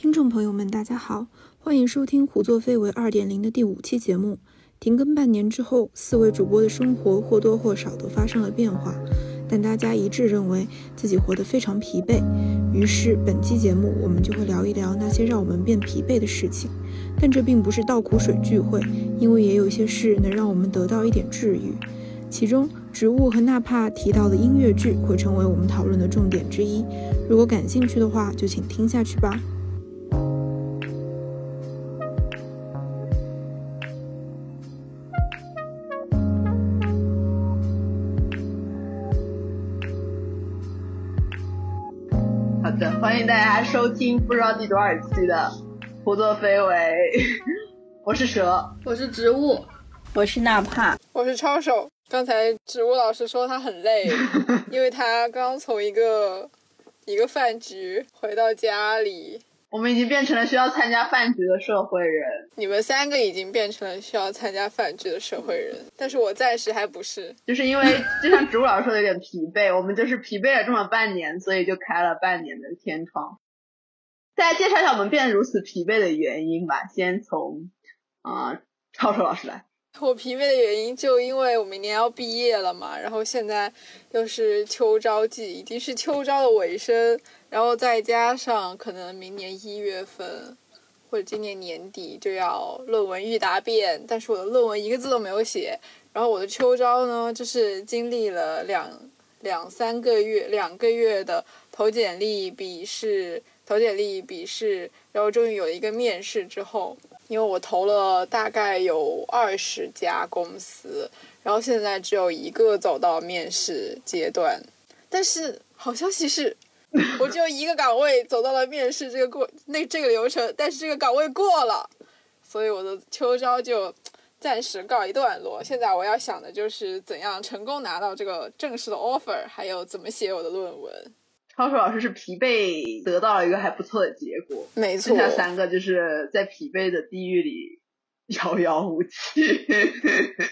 听众朋友们，大家好，欢迎收听《胡作非为二点零》的第五期节目。停更半年之后，四位主播的生活或多或少都发生了变化，但大家一致认为自己活得非常疲惫。于是，本期节目我们就会聊一聊那些让我们变疲惫的事情。但这并不是倒苦水聚会，因为也有一些事能让我们得到一点治愈。其中，植物和纳帕提到的音乐剧会成为我们讨论的重点之一。如果感兴趣的话，就请听下去吧。收听不知道第多少期的《胡作非为》，我是蛇，我是植物，我是纳帕，我是抄手。刚才植物老师说他很累，因为他刚从一个一个饭局回到家里。我们已经变成了需要参加饭局的社会人。你们三个已经变成了需要参加饭局的社会人，但是我暂时还不是，就是因为就像植物老师说的有点疲惫，我们就是疲惫了这么半年，所以就开了半年的天窗。再介绍一下我们变得如此疲惫的原因吧。先从啊，超超老师来。我疲惫的原因就因为我明年要毕业了嘛，然后现在又是秋招季，已经是秋招的尾声。然后再加上可能明年一月份或者今年年底就要论文预答辩，但是我的论文一个字都没有写。然后我的秋招呢，就是经历了两两三个月两个月的投简历、笔试、投简历、笔试，然后终于有了一个面试之后，因为我投了大概有二十家公司，然后现在只有一个走到面试阶段，但是好消息是。我就一个岗位走到了面试这个过那这个流程，但是这个岗位过了，所以我的秋招就暂时告一段落。现在我要想的就是怎样成功拿到这个正式的 offer，还有怎么写我的论文。超叔老师是疲惫得到了一个还不错的结果，没错。剩下三个就是在疲惫的地狱里 遥遥无期。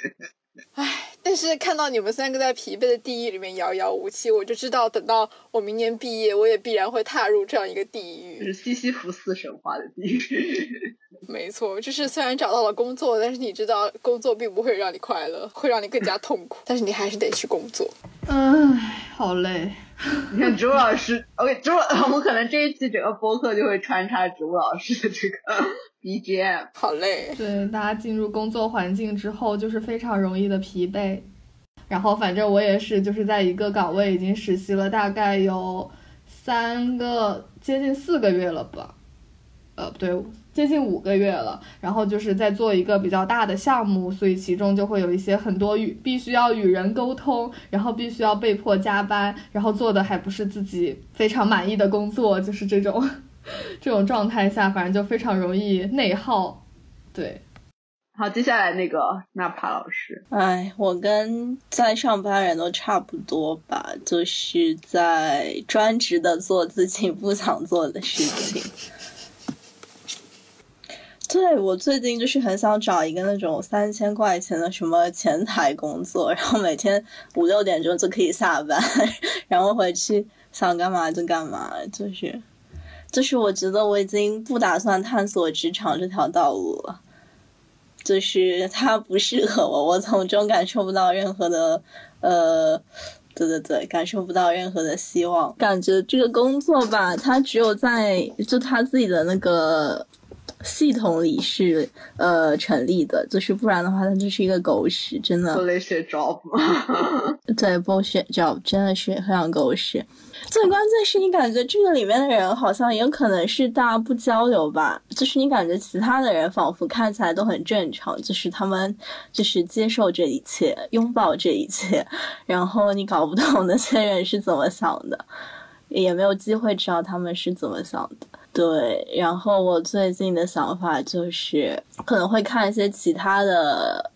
唉。但是看到你们三个在疲惫的地狱里面遥遥无期，我就知道等到我明年毕业，我也必然会踏入这样一个地狱，就是西西弗斯神话的地狱。没错，就是虽然找到了工作，但是你知道工作并不会让你快乐，会让你更加痛苦。但是你还是得去工作。唉，好累。你看植物老师，OK，植物，我们可能这一期整个播客就会穿插植物老师的这个 BGM，好累。对，大家进入工作环境之后，就是非常容易的疲惫。然后，反正我也是，就是在一个岗位已经实习了大概有三个，接近四个月了吧？呃，不对。接近五个月了，然后就是在做一个比较大的项目，所以其中就会有一些很多与必须要与人沟通，然后必须要被迫加班，然后做的还不是自己非常满意的工作，就是这种这种状态下，反正就非常容易内耗。对，好，接下来那个纳帕老师，哎，我跟在上班人都差不多吧，就是在专职的做自己不想做的事情。对我最近就是很想找一个那种三千块钱的什么前台工作，然后每天五六点钟就可以下班，然后回去想干嘛就干嘛，就是，就是我觉得我已经不打算探索职场这条道路了，就是它不适合我，我从中感受不到任何的，呃，对对对，感受不到任何的希望，感觉这个工作吧，它只有在就他自己的那个。系统里是呃成立的，就是不然的话，它就是一个狗屎，真的。bullshit job。对，bullshit job 真的是非常狗屎。最关键是你感觉这个里面的人好像也可能是大家不交流吧，就是你感觉其他的人仿佛看起来都很正常，就是他们就是接受这一切，拥抱这一切，然后你搞不懂那些人是怎么想的，也没有机会知道他们是怎么想的。对，然后我最近的想法就是可能会看一些其他的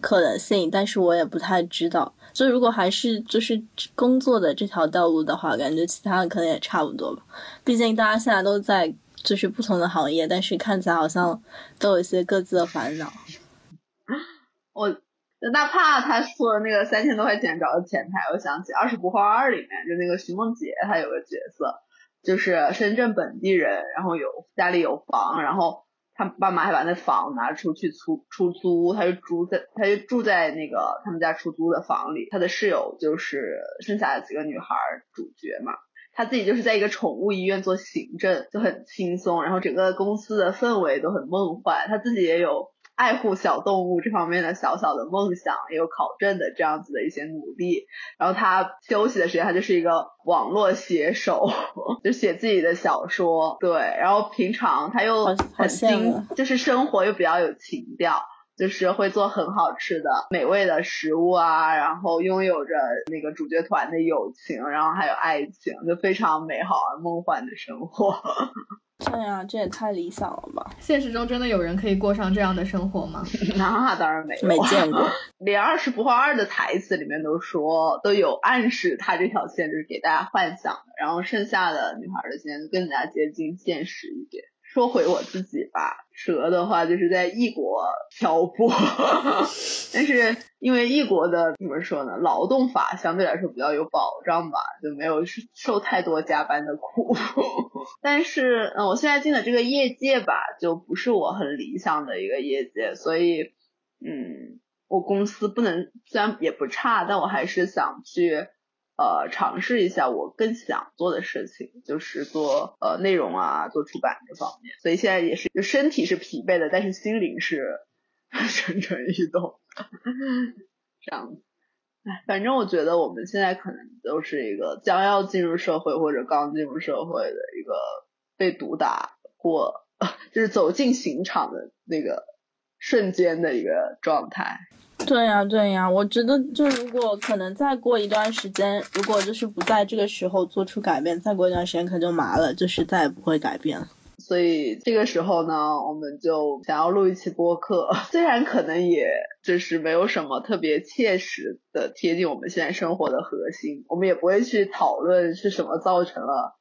可能性，但是我也不太知道。就如果还是就是工作的这条道路的话，感觉其他的可能也差不多吧。毕竟大家现在都在就是不同的行业，但是看起来好像都有一些各自的烦恼。我哪怕他说的那个三千多块钱找的前台，我想起《二十不惑二》里面就那个徐梦洁，她有个角色。就是深圳本地人，然后有家里有房，然后他爸妈还把那房拿出去出出租，他就住在他就住在那个他们家出租的房里，他的室友就是剩下的几个女孩主角嘛。他自己就是在一个宠物医院做行政，就很轻松，然后整个公司的氛围都很梦幻。他自己也有爱护小动物这方面的小小的梦想，也有考证的这样子的一些努力。然后他休息的时间，他就是一个网络写手，就写自己的小说。对，然后平常他又很精，就是生活又比较有情调。就是会做很好吃的美味的食物啊，然后拥有着那个主角团的友情，然后还有爱情，就非常美好而梦幻的生活。对呀，这也太理想了吧！现实中真的有人可以过上这样的生活吗？那当然没有，没见过。连《二十不惑二》的台词里面都说，都有暗示他这条线就是给大家幻想的，然后剩下的女孩的线更加接近现实一点。说回我自己吧，蛇的话就是在异国漂泊，但是因为异国的怎么说呢，劳动法相对来说比较有保障吧，就没有受太多加班的苦。但是，嗯，我现在进的这个业界吧，就不是我很理想的一个业界，所以，嗯，我公司不能虽然也不差，但我还是想去。呃，尝试一下我更想做的事情，就是做呃内容啊，做出版这方面。所以现在也是，身体是疲惫的，但是心灵是 蠢蠢欲动。这样子，哎，反正我觉得我们现在可能都是一个将要进入社会或者刚进入社会的一个被毒打或 就是走进刑场的那个瞬间的一个状态。对呀，对呀，我觉得就如果可能再过一段时间，如果就是不在这个时候做出改变，再过一段时间可能就麻了，就是再也不会改变了。所以这个时候呢，我们就想要录一期播客，虽然可能也就是没有什么特别切实的贴近我们现在生活的核心，我们也不会去讨论是什么造成了。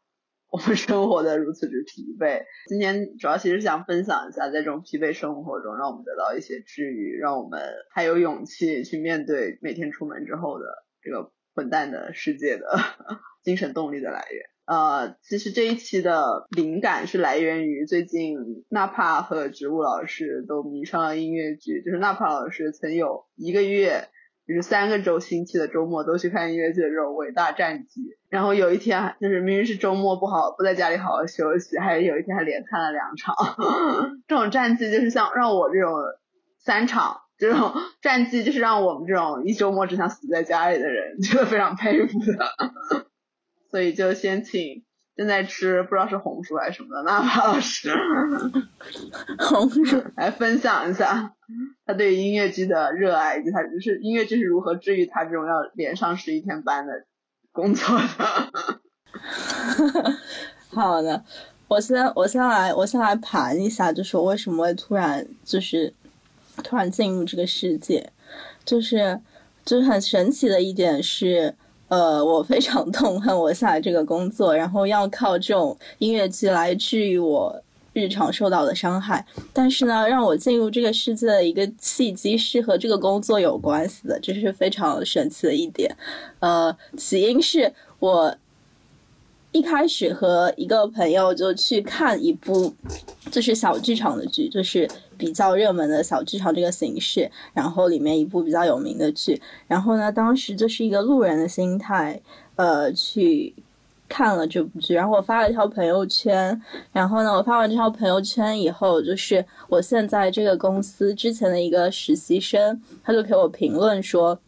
我们生活的如此之疲惫，今天主要其实想分享一下，在这种疲惫生活中，让我们得到一些治愈，让我们还有勇气去面对每天出门之后的这个混蛋的世界的 精神动力的来源。呃，其实这一期的灵感是来源于最近纳帕和植物老师都迷上了音乐剧，就是纳帕老师曾有一个月。就是三个周星期的周末都去看音乐剧的这种伟大战绩，然后有一天就是明明是周末不好不在家里好好休息，还有一天还连看了两场，这种战绩就是像让我这种三场这种战绩就是让我们这种一周末只想死在家里的人觉得非常佩服的，所以就先请。正在吃不知道是红薯还是什么的，那马老师，红薯 来分享一下他对音乐剧的热爱，以及他就是音乐剧是如何治愈他这种要连上十一天班的工作的。好的，我先我先来我先来盘一下，就是我为什么会突然就是突然进入这个世界，就是就是很神奇的一点是。呃，我非常痛恨我现在这个工作，然后要靠这种音乐剧来治愈我日常受到的伤害。但是呢，让我进入这个世界的一个契机是和这个工作有关系的，这是非常神奇的一点。呃，起因是我。一开始和一个朋友就去看一部，就是小剧场的剧，就是比较热门的小剧场这个形式，然后里面一部比较有名的剧，然后呢，当时就是一个路人的心态，呃，去看了这部剧，然后我发了一条朋友圈，然后呢，我发完这条朋友圈以后，就是我现在这个公司之前的一个实习生，他就给我评论说。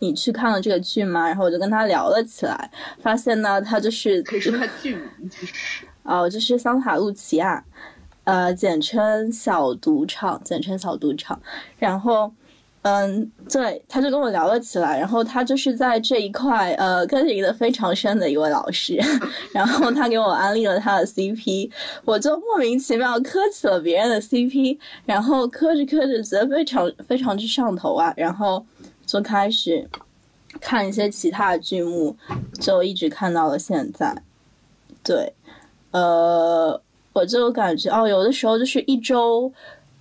你去看了这个剧吗？然后我就跟他聊了起来，发现呢，他就是可以说他剧名就是 哦，就是桑塔露琪亚，呃，简称小赌场，简称小赌场。然后，嗯，对，他就跟我聊了起来。然后他就是在这一块呃耕耘的非常深的一位老师。然后他给我安利了他的 CP，我就莫名其妙磕起了别人的 CP，然后磕着磕着觉得非常非常之上头啊，然后。就开始看一些其他的剧目，就一直看到了现在。对，呃，我就感觉哦，有的时候就是一周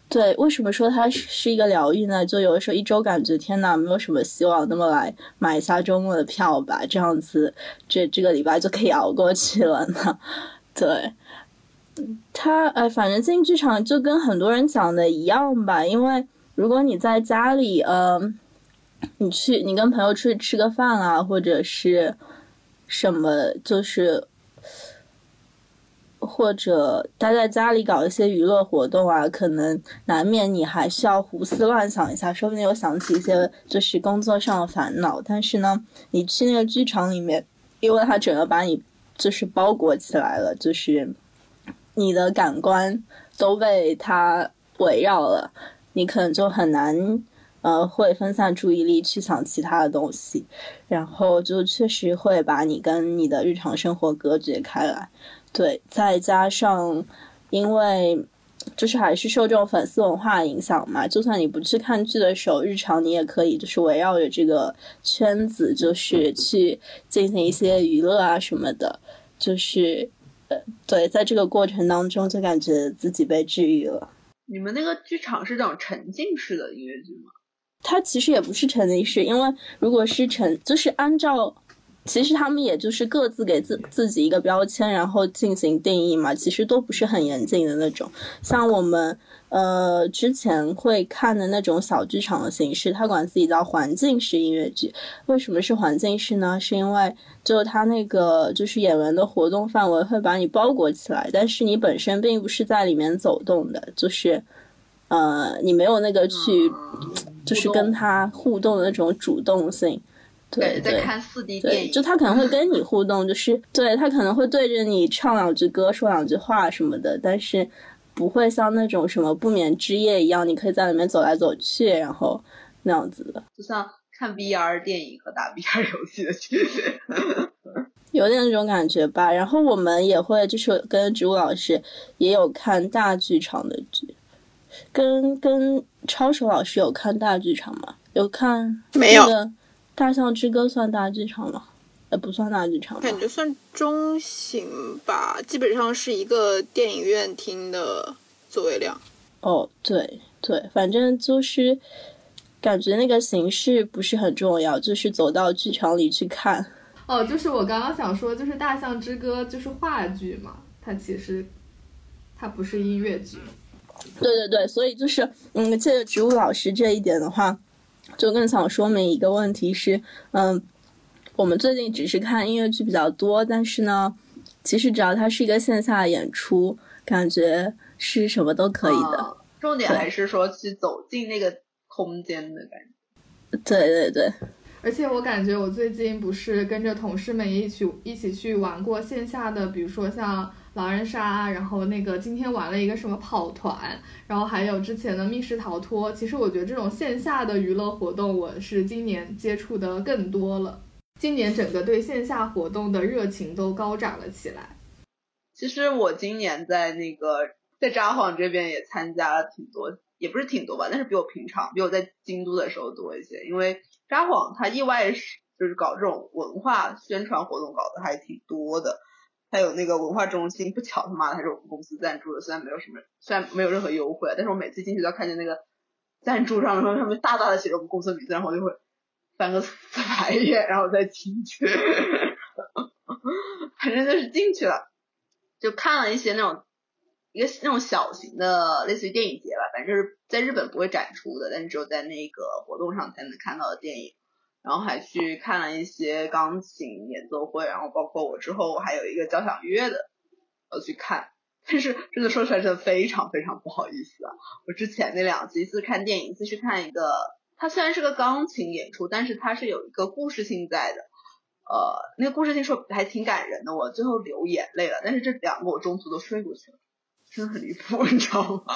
对，为什么说它是一个疗愈呢？就有的时候一周感觉天呐，没有什么希望，那么来买一下周末的票吧，这样子这这个礼拜就可以熬过去了呢。对，他哎，反正进剧场就跟很多人讲的一样吧，因为如果你在家里，嗯、你去你跟朋友出去吃个饭啊，或者是什么，就是或者待在家里搞一些娱乐活动啊，可能难免你还需要胡思乱想一下，说不定又想起一些就是工作上的烦恼。但是呢，你去那个剧场里面，因为它整个把你就是包裹起来了，就是你的感官都被它围绕了，你可能就很难呃会分散注意力去想其他的东西，然后就确实会把你跟你的日常生活隔绝开来。对，再加上因为就是还是受这种粉丝文化影响嘛，就算你不去看剧的时候，日常你也可以就是围绕着这个圈子，就是去进行一些娱乐啊什么的，就是呃，对，在这个过程当中就感觉自己被治愈了。你们那个剧场是这种沉浸式的音乐剧吗？它其实也不是沉浸式，因为如果是沉，就是按照，其实他们也就是各自给自自己一个标签，然后进行定义嘛，其实都不是很严谨的那种。像我们呃之前会看的那种小剧场的形式，他管自己叫环境式音乐剧。为什么是环境式呢？是因为就他那个就是演员的活动范围会把你包裹起来，但是你本身并不是在里面走动的，就是呃你没有那个去。就是跟他互动的那种主动性，对对，在看四 D 电，影，就他可能会跟你 互动，就是对他可能会对着你唱两句歌、说两句话什么的，但是不会像那种什么不眠之夜一样，你可以在里面走来走去，然后那样子的，就像看 VR 电影和打 VR 游戏的区别。有点那种感觉吧。然后我们也会就是跟植物老师也有看大剧场的剧，跟跟超手老师有看大剧场吗？有看没有那个《大象之歌》算大剧场吗？呃，不算大剧场。感觉算中型吧，基本上是一个电影院厅的座位量。哦，对对，反正就是感觉那个形式不是很重要，就是走到剧场里去看。哦，就是我刚刚想说，就是《大象之歌》就是话剧嘛，它其实它不是音乐剧。对对对，所以就是嗯，借着植物老师这一点的话，就更想说明一个问题是，嗯，我们最近只是看音乐剧比较多，但是呢，其实只要它是一个线下演出，感觉是什么都可以的。啊重点还是说去走进那个空间的感觉。对对对，而且我感觉我最近不是跟着同事们一起一起去玩过线下的，比如说像狼人杀，然后那个今天玩了一个什么跑团，然后还有之前的密室逃脱。其实我觉得这种线下的娱乐活动，我是今年接触的更多了。今年整个对线下活动的热情都高涨了起来。其实我今年在那个在札幌这边也参加了挺多，也不是挺多吧，但是比我平常比我在京都的时候多一些。因为札幌它意外是就是搞这种文化宣传活动搞得还挺多的，还有那个文化中心，不巧他妈的还是我们公司赞助的，虽然没有什么，虽然没有任何优惠，但是我每次进去都要看见那个赞助上面上面大大的写着我们公司名字，然后我就会翻个白眼，然后再进去。反正就是进去了，就看了一些那种一个那种小型的类似于电影节吧，反正就是在日本不会展出的，但是只有在那个活动上才能看到的电影。然后还去看了一些钢琴演奏会，然后包括我之后我还有一个交响乐的，要去看。但是真的说出来真的非常非常不好意思啊！我之前那两次，一次看电影，一次去看一个，它虽然是个钢琴演出，但是它是有一个故事性在的。呃，那个故事性说还挺感人的，我最后流眼泪了。但是这两个我中途都睡过去了，真的很离谱，你知道吗？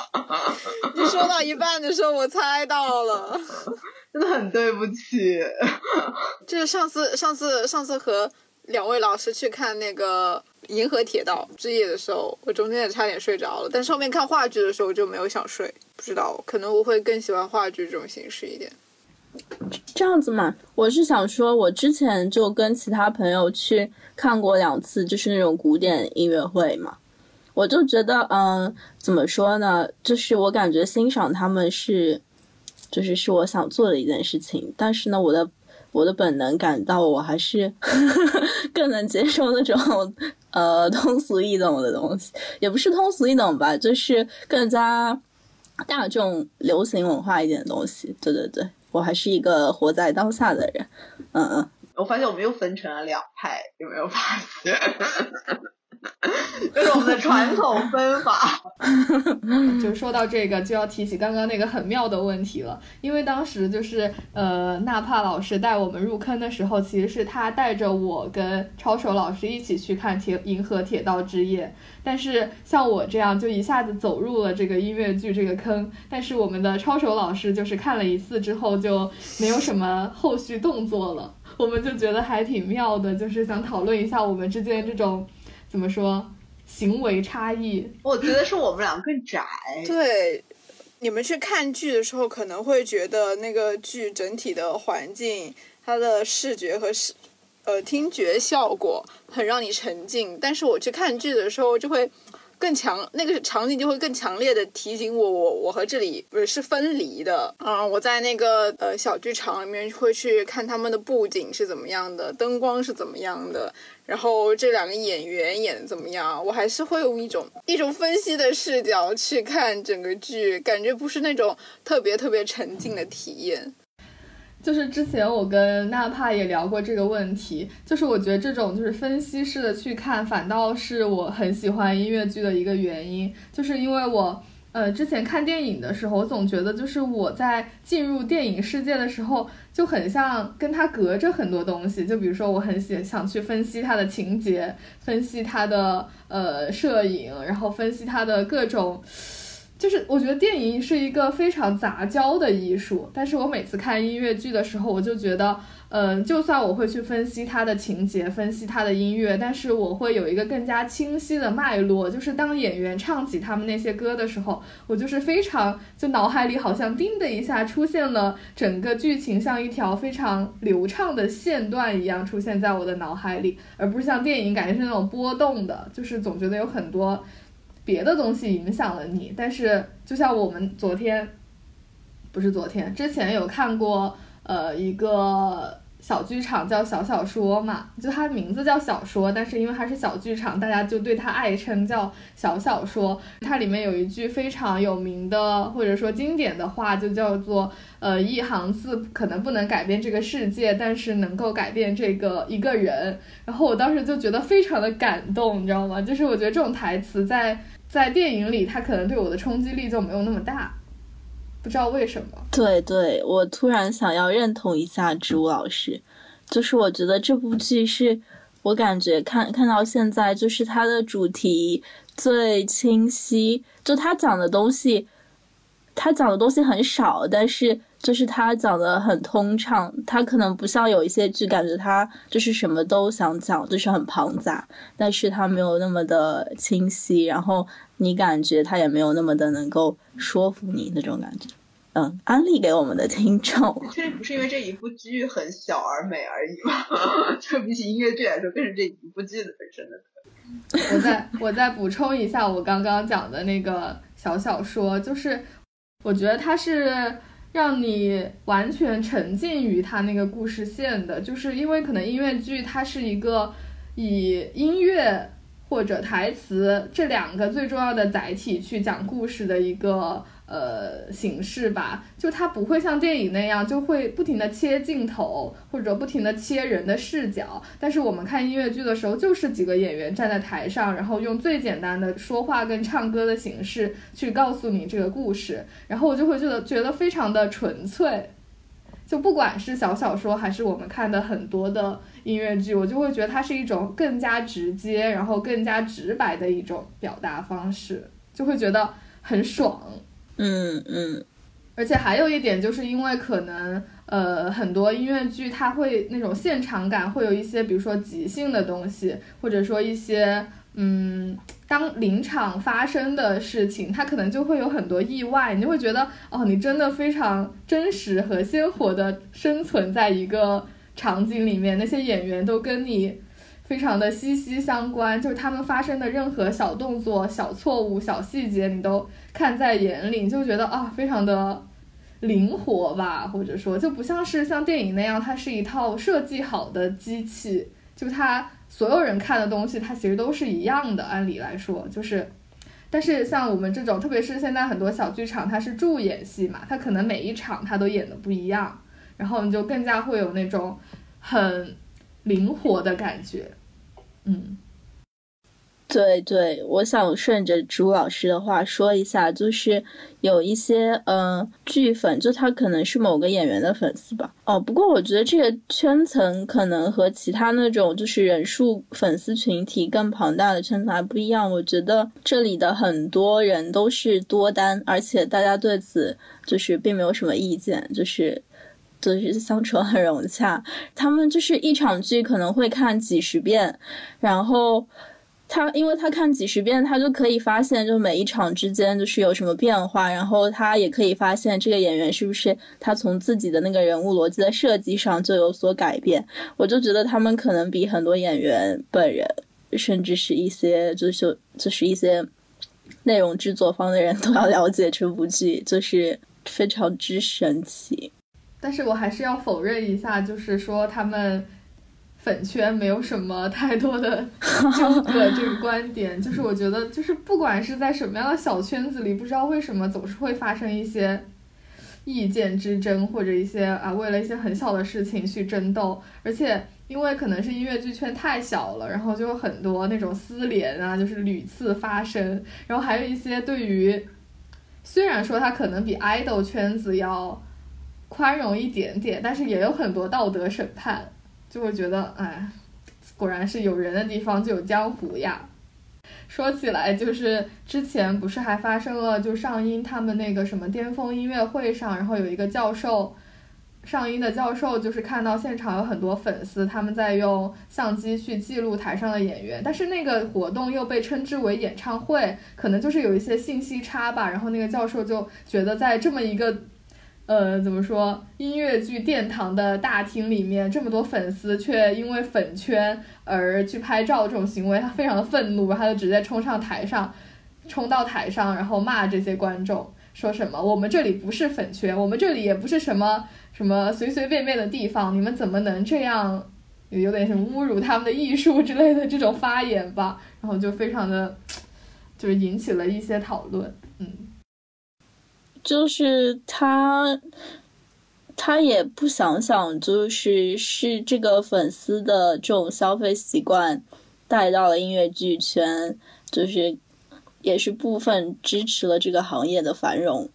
你说到一半的时候，我猜到了。真的很对不起。就是上次上次上次和两位老师去看那个《银河铁道之夜》的时候，我中间也差点睡着了。但是后面看话剧的时候就没有想睡，不知道可能我会更喜欢话剧这种形式一点。这样子嘛，我是想说，我之前就跟其他朋友去看过两次，就是那种古典音乐会嘛。我就觉得，嗯，怎么说呢？就是我感觉欣赏他们是，就是是我想做的一件事情。但是呢，我的我的本能感到，我还是 更能接受那种呃通俗易懂的东西，也不是通俗易懂吧，就是更加大众流行文化一点的东西。对对对，我还是一个活在当下的人。嗯嗯。我发现我们又分成了两派，有没有发现？这是我们的传统分法。就说到这个，就要提起刚刚那个很妙的问题了。因为当时就是呃，纳帕老师带我们入坑的时候，其实是他带着我跟抄手老师一起去看《铁银河铁道之夜》。但是像我这样，就一下子走入了这个音乐剧这个坑。但是我们的抄手老师就是看了一次之后，就没有什么后续动作了。我们就觉得还挺妙的，就是想讨论一下我们之间这种怎么说行为差异。我觉得是我们俩更宅。对，你们去看剧的时候，可能会觉得那个剧整体的环境、它的视觉和视呃听觉效果很让你沉浸，但是我去看剧的时候就会。更强，那个场景就会更强烈的提醒我，我我和这里不是分离的。嗯，我在那个呃小剧场里面会去看他们的布景是怎么样的，灯光是怎么样的，然后这两个演员演的怎么样，我还是会用一种一种分析的视角去看整个剧，感觉不是那种特别特别沉浸的体验。就是之前我跟纳帕也聊过这个问题，就是我觉得这种就是分析式的去看，反倒是我很喜欢音乐剧的一个原因，就是因为我呃之前看电影的时候，我总觉得就是我在进入电影世界的时候，就很像跟他隔着很多东西，就比如说我很喜想去分析他的情节，分析他的呃摄影，然后分析他的各种。就是我觉得电影是一个非常杂交的艺术，但是我每次看音乐剧的时候，我就觉得，嗯，就算我会去分析它的情节，分析它的音乐，但是我会有一个更加清晰的脉络。就是当演员唱起他们那些歌的时候，我就是非常就脑海里好像叮的一下出现了整个剧情，像一条非常流畅的线段一样出现在我的脑海里，而不是像电影感觉是那种波动的，就是总觉得有很多。别的东西影响了你，但是就像我们昨天，不是昨天，之前有看过，呃，一个。小剧场叫小小说嘛，就它名字叫小说，但是因为它是小剧场，大家就对它爱称叫小小说。它里面有一句非常有名的或者说经典的话，就叫做呃一行字可能不能改变这个世界，但是能够改变这个一个人。然后我当时就觉得非常的感动，你知道吗？就是我觉得这种台词在在电影里，它可能对我的冲击力就没有那么大。不知道为什么？对对，我突然想要认同一下植物老师，就是我觉得这部剧是我感觉看看到现在，就是它的主题最清晰，就他讲的东西，他讲的东西很少，但是就是他讲的很通畅。他可能不像有一些剧，感觉他就是什么都想讲，就是很庞杂，但是他没有那么的清晰，然后你感觉他也没有那么的能够说服你那种感觉。嗯，安利给我们的听众。这不是因为这一部剧很小而美而已吗？就比起音乐剧来说，更是这一部剧的本身的。我再我再补充一下，我刚刚讲的那个小小说，就是我觉得它是让你完全沉浸于他那个故事线的，就是因为可能音乐剧它是一个以音乐或者台词这两个最重要的载体去讲故事的一个。呃，形式吧，就它不会像电影那样，就会不停的切镜头或者不停的切人的视角。但是我们看音乐剧的时候，就是几个演员站在台上，然后用最简单的说话跟唱歌的形式去告诉你这个故事，然后我就会觉得觉得非常的纯粹。就不管是小小说还是我们看的很多的音乐剧，我就会觉得它是一种更加直接，然后更加直白的一种表达方式，就会觉得很爽。嗯嗯，而且还有一点，就是因为可能呃很多音乐剧它会那种现场感，会有一些比如说即兴的东西，或者说一些嗯当临场发生的事情，它可能就会有很多意外，你就会觉得哦，你真的非常真实和鲜活的生存在一个场景里面，那些演员都跟你。非常的息息相关，就是他们发生的任何小动作、小错误、小细节，你都看在眼里，就觉得啊，非常的灵活吧，或者说就不像是像电影那样，它是一套设计好的机器，就它所有人看的东西，它其实都是一样的。按理来说，就是，但是像我们这种，特别是现在很多小剧场，它是助演戏嘛，它可能每一场它都演的不一样，然后你就更加会有那种很灵活的感觉。嗯，对对，我想顺着朱老师的话说一下，就是有一些嗯剧粉，就他可能是某个演员的粉丝吧。哦，不过我觉得这个圈层可能和其他那种就是人数粉丝群体更庞大的圈层还不一样。我觉得这里的很多人都是多单，而且大家对此就是并没有什么意见，就是。就是相处很融洽，他们就是一场剧可能会看几十遍，然后他因为他看几十遍，他就可以发现就每一场之间就是有什么变化，然后他也可以发现这个演员是不是他从自己的那个人物逻辑的设计上就有所改变。我就觉得他们可能比很多演员本人，甚至是一些就是就是一些内容制作方的人都要了解这部剧，就是非常之神奇。但是我还是要否认一下，就是说他们粉圈没有什么太多的纠葛 这个观点。就是我觉得，就是不管是在什么样的小圈子里，不知道为什么总是会发生一些意见之争，或者一些啊为了一些很小的事情去争斗。而且因为可能是音乐剧圈太小了，然后就有很多那种私联啊，就是屡次发生。然后还有一些对于，虽然说它可能比 idol 圈子要。宽容一点点，但是也有很多道德审判，就会觉得，哎，果然是有人的地方就有江湖呀。说起来，就是之前不是还发生了，就上音他们那个什么巅峰音乐会上，然后有一个教授，上音的教授就是看到现场有很多粉丝，他们在用相机去记录台上的演员，但是那个活动又被称之为演唱会，可能就是有一些信息差吧。然后那个教授就觉得在这么一个。呃，怎么说？音乐剧殿堂的大厅里面，这么多粉丝却因为粉圈而去拍照，这种行为他非常的愤怒，他就直接冲上台上，冲到台上，然后骂这些观众，说什么我们这里不是粉圈，我们这里也不是什么什么随随便便的地方，你们怎么能这样，有点什么侮辱他们的艺术之类的这种发言吧？然后就非常的，就是引起了一些讨论，嗯。就是他，他也不想想，就是是这个粉丝的这种消费习惯带到了音乐剧圈，就是也是部分支持了这个行业的繁荣，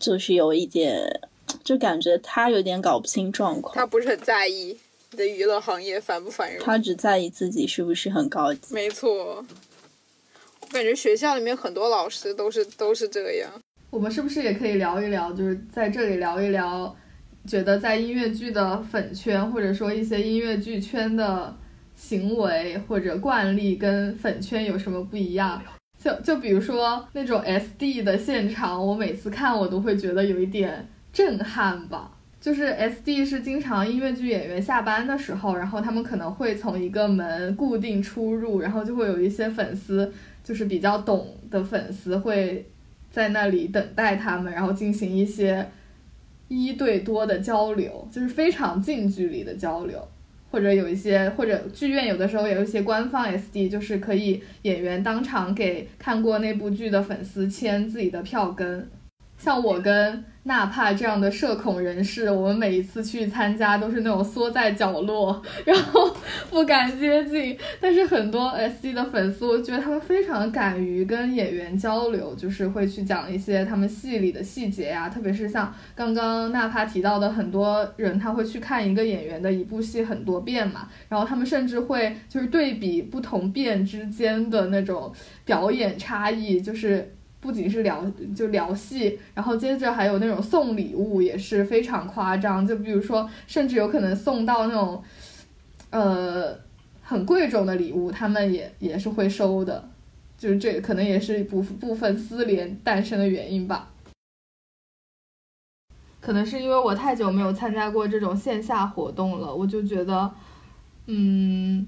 就是有一点，就感觉他有点搞不清状况。他不是很在意你的娱乐行业繁不繁荣，他只在意自己是不是很高级。没错，我感觉学校里面很多老师都是都是这样。我们是不是也可以聊一聊，就是在这里聊一聊，觉得在音乐剧的粉圈，或者说一些音乐剧圈的行为或者惯例跟粉圈有什么不一样？就就比如说那种 SD 的现场，我每次看我都会觉得有一点震撼吧。就是 SD 是经常音乐剧演员下班的时候，然后他们可能会从一个门固定出入，然后就会有一些粉丝，就是比较懂的粉丝会。在那里等待他们，然后进行一些一对多的交流，就是非常近距离的交流，或者有一些，或者剧院有的时候有一些官方 SD，就是可以演员当场给看过那部剧的粉丝签自己的票根，像我跟。纳帕这样的社恐人士，我们每一次去参加都是那种缩在角落，然后不敢接近。但是很多 S D 的粉丝，我觉得他们非常敢于跟演员交流，就是会去讲一些他们戏里的细节呀。特别是像刚刚纳帕提到的，很多人他会去看一个演员的一部戏很多遍嘛，然后他们甚至会就是对比不同遍之间的那种表演差异，就是。不仅是聊就聊戏，然后接着还有那种送礼物也是非常夸张，就比如说甚至有可能送到那种，呃，很贵重的礼物，他们也也是会收的，就是这可能也是部部分私联诞生的原因吧。可能是因为我太久没有参加过这种线下活动了，我就觉得，嗯。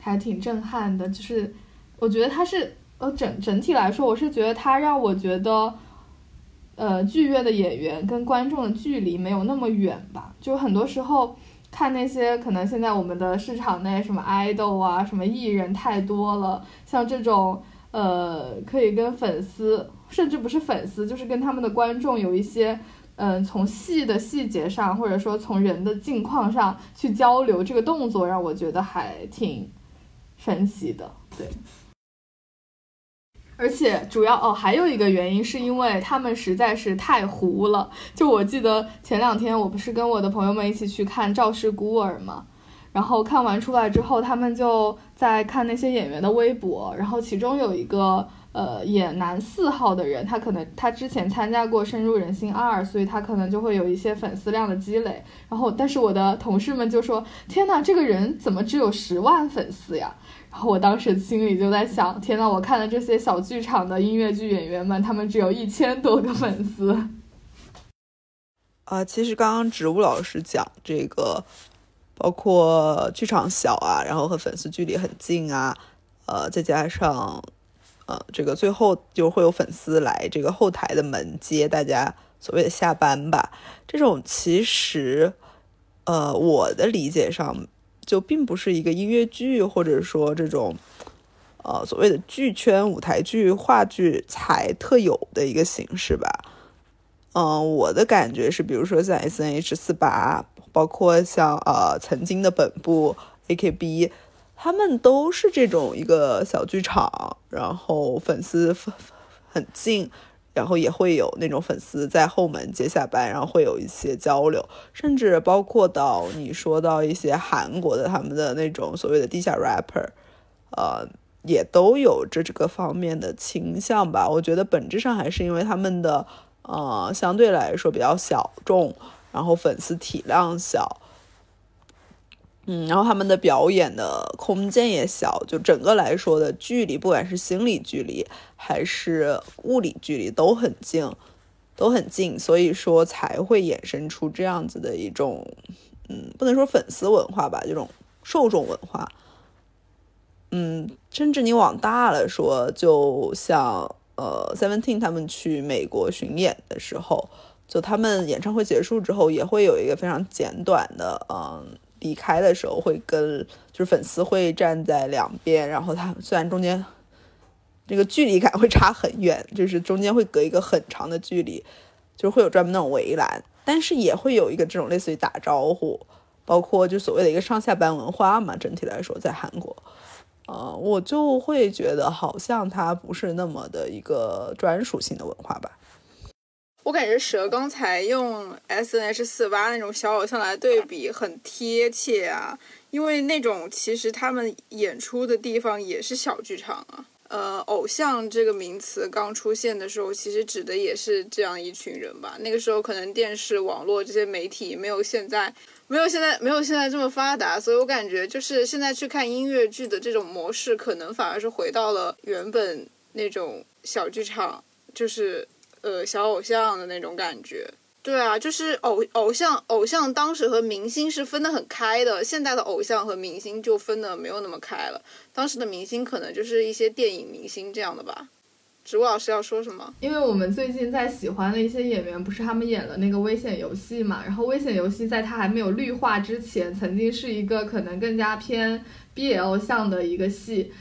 还挺震撼的。就是我觉得他是呃整整体来说，我是觉得他让我觉得，呃，剧院的演员跟观众的距离没有那么远吧。就很多时候看那些可能现在我们的市场内什么 idol 啊，什么艺人太多了，像这种呃可以跟粉丝，甚至不是粉丝，就是跟他们的观众有一些。嗯，从戏的细节上，或者说从人的境况上去交流，这个动作让我觉得还挺神奇的。对，而且主要哦，还有一个原因是因为他们实在是太糊了。就我记得前两天我不是跟我的朋友们一起去看《赵氏孤儿》嘛，然后看完出来之后，他们就在看那些演员的微博，然后其中有一个。呃，演男四号的人，他可能他之前参加过《深入人心二》，所以他可能就会有一些粉丝量的积累。然后，但是我的同事们就说：“天呐，这个人怎么只有十万粉丝呀？”然后我当时心里就在想：“天呐，我看的这些小剧场的音乐剧演员们，他们只有一千多个粉丝。”啊，其实刚刚植物老师讲这个，包括剧场小啊，然后和粉丝距离很近啊，呃，再加上。呃，这个最后就会有粉丝来这个后台的门接大家所谓的下班吧。这种其实，呃，我的理解上就并不是一个音乐剧或者说这种呃所谓的剧圈舞台剧话剧才特有的一个形式吧。嗯，我的感觉是，比如说像 S N H 四八，包括像呃曾经的本部 A K B。他们都是这种一个小剧场，然后粉丝很近，然后也会有那种粉丝在后门接下班，然后会有一些交流，甚至包括到你说到一些韩国的他们的那种所谓的地下 rapper，呃，也都有这这个方面的倾向吧。我觉得本质上还是因为他们的呃相对来说比较小众，然后粉丝体量小。嗯，然后他们的表演的空间也小，就整个来说的距离，不管是心理距离还是物理距离都很近，都很近，所以说才会衍生出这样子的一种，嗯，不能说粉丝文化吧，这种受众文化。嗯，甚至你往大了说，就像呃，Seventeen 他们去美国巡演的时候，就他们演唱会结束之后，也会有一个非常简短的，嗯。离开的时候会跟就是粉丝会站在两边，然后他虽然中间这个距离感会差很远，就是中间会隔一个很长的距离，就是会有专门那种围栏，但是也会有一个这种类似于打招呼，包括就所谓的一个上下班文化嘛。整体来说，在韩国，呃，我就会觉得好像它不是那么的一个专属性的文化吧。我感觉蛇刚才用 S N H 四八那种小偶像来对比很贴切啊，因为那种其实他们演出的地方也是小剧场啊。呃，偶像这个名词刚出现的时候，其实指的也是这样一群人吧。那个时候可能电视、网络这些媒体没有现在没有现在没有现在这么发达，所以我感觉就是现在去看音乐剧的这种模式，可能反而是回到了原本那种小剧场，就是。呃，小偶像的那种感觉，对啊，就是偶偶像偶像当时和明星是分得很开的，现在的偶像和明星就分得没有那么开了。当时的明星可能就是一些电影明星这样的吧。植物老师要说什么？因为我们最近在喜欢的一些演员，不是他们演了那个《危险游戏》嘛？然后《危险游戏》在它还没有绿化之前，曾经是一个可能更加偏 BL 向的一个戏。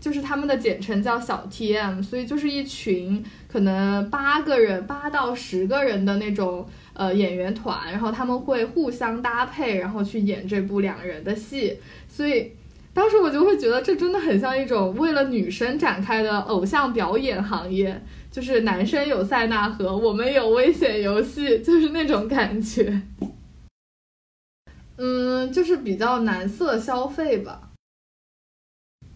就是他们的简称叫小 T.M，所以就是一群可能八个人、八到十个人的那种呃演员团，然后他们会互相搭配，然后去演这部两人的戏。所以当时我就会觉得这真的很像一种为了女生展开的偶像表演行业，就是男生有塞纳河，我们有危险游戏，就是那种感觉。嗯，就是比较男色消费吧。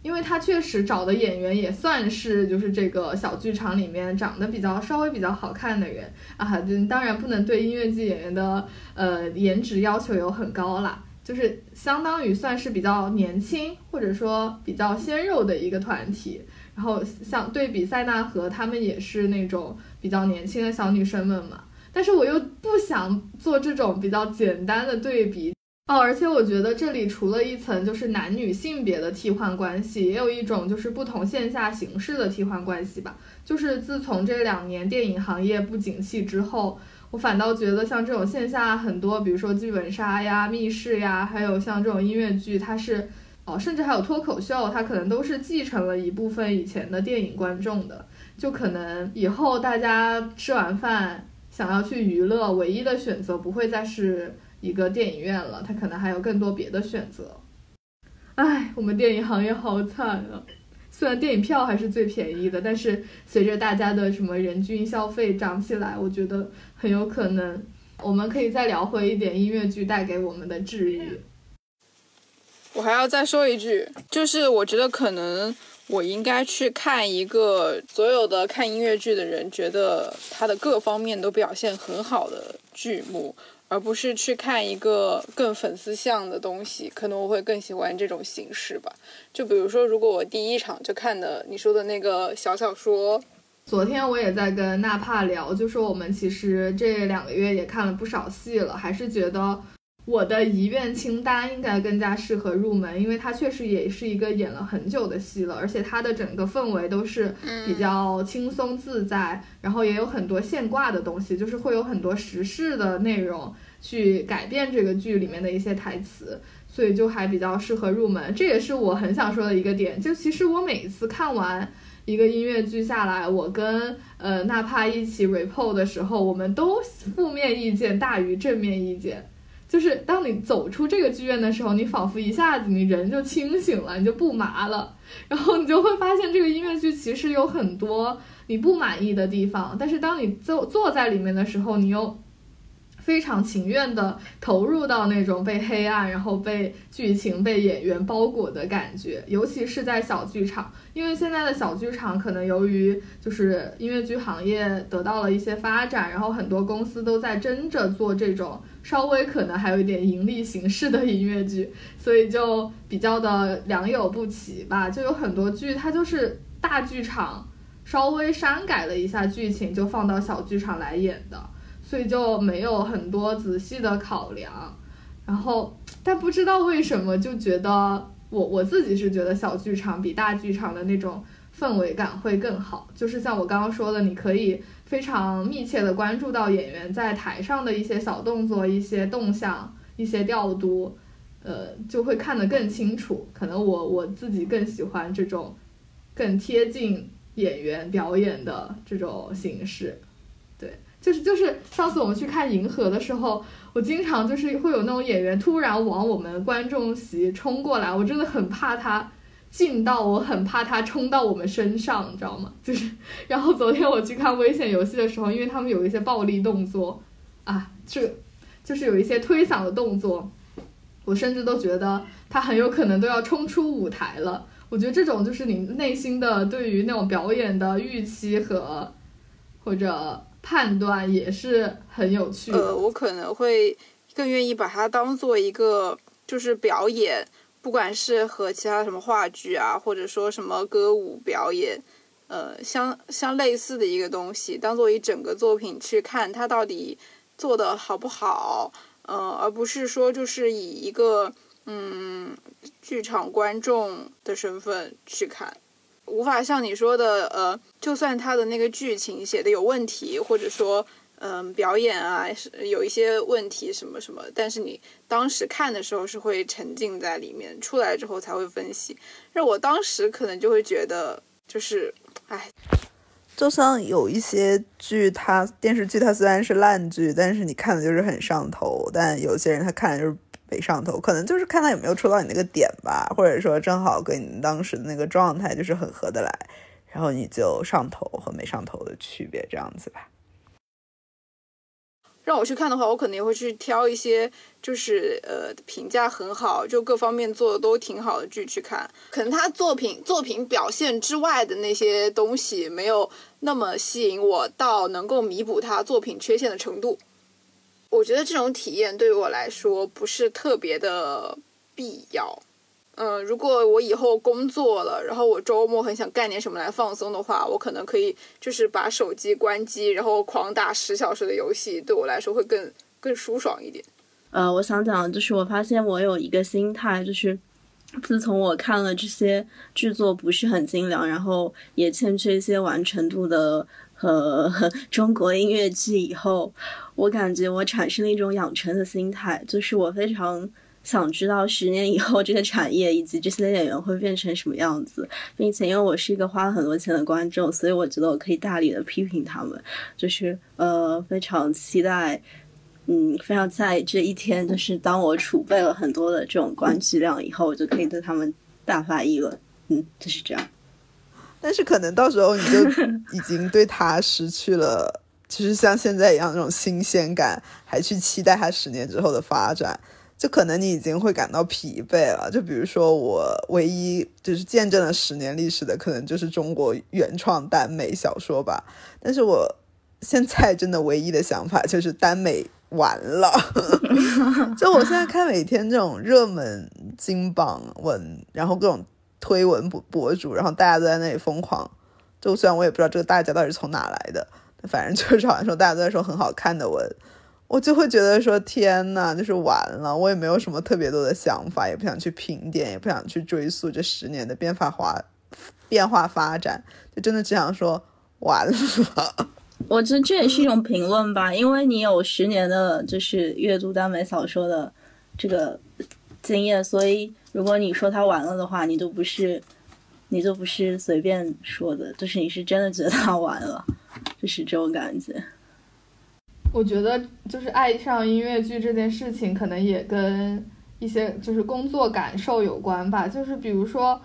因为他确实找的演员也算是就是这个小剧场里面长得比较稍微比较好看的人啊，就当然不能对音乐剧演员的呃颜值要求有很高啦，就是相当于算是比较年轻或者说比较鲜肉的一个团体。然后像对比塞纳河，他们也是那种比较年轻的小女生们嘛。但是我又不想做这种比较简单的对比。哦，而且我觉得这里除了一层就是男女性别的替换关系，也有一种就是不同线下形式的替换关系吧。就是自从这两年电影行业不景气之后，我反倒觉得像这种线下很多，比如说剧本杀呀、密室呀，还有像这种音乐剧，它是哦，甚至还有脱口秀，它可能都是继承了一部分以前的电影观众的。就可能以后大家吃完饭想要去娱乐，唯一的选择不会再是。一个电影院了，它可能还有更多别的选择。唉，我们电影行业好惨啊！虽然电影票还是最便宜的，但是随着大家的什么人均消费涨起来，我觉得很有可能，我们可以再聊回一点音乐剧带给我们的治愈。我还要再说一句，就是我觉得可能我应该去看一个所有的看音乐剧的人觉得它的各方面都表现很好的剧目。而不是去看一个更粉丝向的东西，可能我会更喜欢这种形式吧。就比如说，如果我第一场就看的你说的那个小小说，昨天我也在跟纳帕聊，就说我们其实这两个月也看了不少戏了，还是觉得。我的遗愿清单应该更加适合入门，因为它确实也是一个演了很久的戏了，而且它的整个氛围都是比较轻松自在，然后也有很多现挂的东西，就是会有很多时事的内容去改变这个剧里面的一些台词，所以就还比较适合入门。这也是我很想说的一个点，就其实我每一次看完一个音乐剧下来，我跟呃哪怕一起 report 的时候，我们都负面意见大于正面意见。就是当你走出这个剧院的时候，你仿佛一下子你人就清醒了，你就不麻了，然后你就会发现这个音乐剧其实有很多你不满意的地方，但是当你坐坐在里面的时候，你又。非常情愿的投入到那种被黑暗，然后被剧情、被演员包裹的感觉，尤其是在小剧场，因为现在的小剧场可能由于就是音乐剧行业得到了一些发展，然后很多公司都在争着做这种稍微可能还有一点盈利形式的音乐剧，所以就比较的良莠不齐吧。就有很多剧它就是大剧场稍微删改了一下剧情，就放到小剧场来演的。所以就没有很多仔细的考量，然后但不知道为什么就觉得我我自己是觉得小剧场比大剧场的那种氛围感会更好，就是像我刚刚说的，你可以非常密切的关注到演员在台上的一些小动作、一些动向、一些调度，呃，就会看得更清楚。可能我我自己更喜欢这种更贴近演员表演的这种形式。就是就是上次我们去看《银河》的时候，我经常就是会有那种演员突然往我们观众席冲过来，我真的很怕他近到，我很怕他冲到我们身上，你知道吗？就是，然后昨天我去看《危险游戏》的时候，因为他们有一些暴力动作，啊，这就是有一些推搡的动作，我甚至都觉得他很有可能都要冲出舞台了。我觉得这种就是你内心的对于那种表演的预期和或者。判断也是很有趣。呃，我可能会更愿意把它当做一个就是表演，不管是和其他什么话剧啊，或者说什么歌舞表演，呃，相相类似的一个东西，当做一整个作品去看它到底做的好不好，呃，而不是说就是以一个嗯剧场观众的身份去看。无法像你说的，呃，就算他的那个剧情写的有问题，或者说，嗯，表演啊是有一些问题什么什么，但是你当时看的时候是会沉浸在里面，出来之后才会分析。那我当时可能就会觉得，就是，唉，就像有一些剧，它电视剧它虽然是烂剧，但是你看的就是很上头，但有些人他看就是。没上头，可能就是看他有没有戳到你那个点吧，或者说正好跟你当时的那个状态就是很合得来，然后你就上头和没上头的区别这样子吧。让我去看的话，我可能也会去挑一些就是呃评价很好，就各方面做的都挺好的剧去看。可能他作品作品表现之外的那些东西没有那么吸引我，到能够弥补他作品缺陷的程度。我觉得这种体验对于我来说不是特别的必要。嗯，如果我以后工作了，然后我周末很想干点什么来放松的话，我可能可以就是把手机关机，然后狂打十小时的游戏，对我来说会更更舒爽一点。呃，我想讲就是，我发现我有一个心态，就是自从我看了这些制作不是很精良，然后也欠缺一些完成度的和中国音乐剧以后，我感觉我产生了一种养成的心态，就是我非常想知道十年以后这个产业以及这些演员会变成什么样子，并且因为我是一个花了很多钱的观众，所以我觉得我可以大力的批评他们，就是呃非常期待。嗯，非常在这一天，就是当我储备了很多的这种关剧量以后，我就可以对他们大发议论。嗯，就是这样。但是可能到时候你就 已经对他失去了，就是像现在一样那种新鲜感，还去期待他十年之后的发展，就可能你已经会感到疲惫了。就比如说我唯一就是见证了十年历史的，可能就是中国原创耽美小说吧。但是我现在真的唯一的想法就是耽美。完了，就我现在看每天这种热门金榜文，然后各种推文博博主，然后大家都在那里疯狂。就虽然我也不知道这个大家到底是从哪来的，反正就是好像说大家都在说很好看的文，我就会觉得说天呐，就是完了。我也没有什么特别多的想法，也不想去评点，也不想去追溯这十年的变法化变化发展，就真的只想说完了。我觉得这也是一种评论吧，因为你有十年的，就是阅读耽美小说的这个经验，所以如果你说他完了的话，你都不是，你都不是随便说的，就是你是真的觉得他完了，就是这种感觉。我觉得就是爱上音乐剧这件事情，可能也跟一些就是工作感受有关吧，就是比如说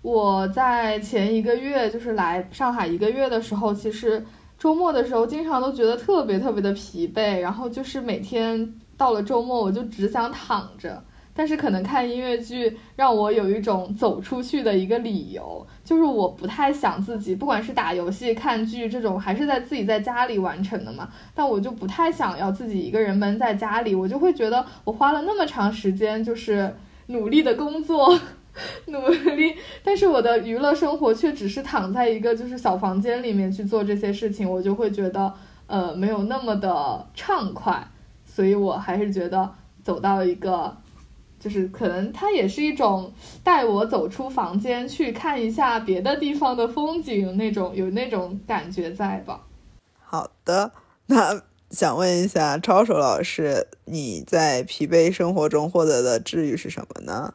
我在前一个月就是来上海一个月的时候，其实。周末的时候，经常都觉得特别特别的疲惫，然后就是每天到了周末，我就只想躺着。但是可能看音乐剧让我有一种走出去的一个理由，就是我不太想自己，不管是打游戏、看剧这种，还是在自己在家里完成的嘛。但我就不太想要自己一个人闷在家里，我就会觉得我花了那么长时间，就是努力的工作。努力，但是我的娱乐生活却只是躺在一个就是小房间里面去做这些事情，我就会觉得呃没有那么的畅快，所以我还是觉得走到一个，就是可能它也是一种带我走出房间去看一下别的地方的风景那种有那种感觉在吧。好的，那想问一下超手老师，你在疲惫生活中获得的治愈是什么呢？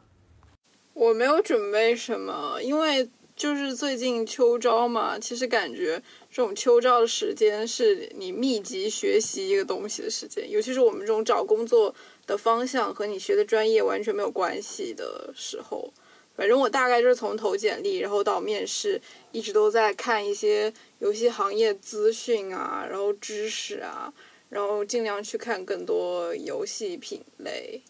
我没有准备什么，因为就是最近秋招嘛，其实感觉这种秋招的时间是你密集学习一个东西的时间，尤其是我们这种找工作的方向和你学的专业完全没有关系的时候。反正我大概就是从投简历，然后到面试，一直都在看一些游戏行业资讯啊，然后知识啊，然后尽量去看更多游戏品类。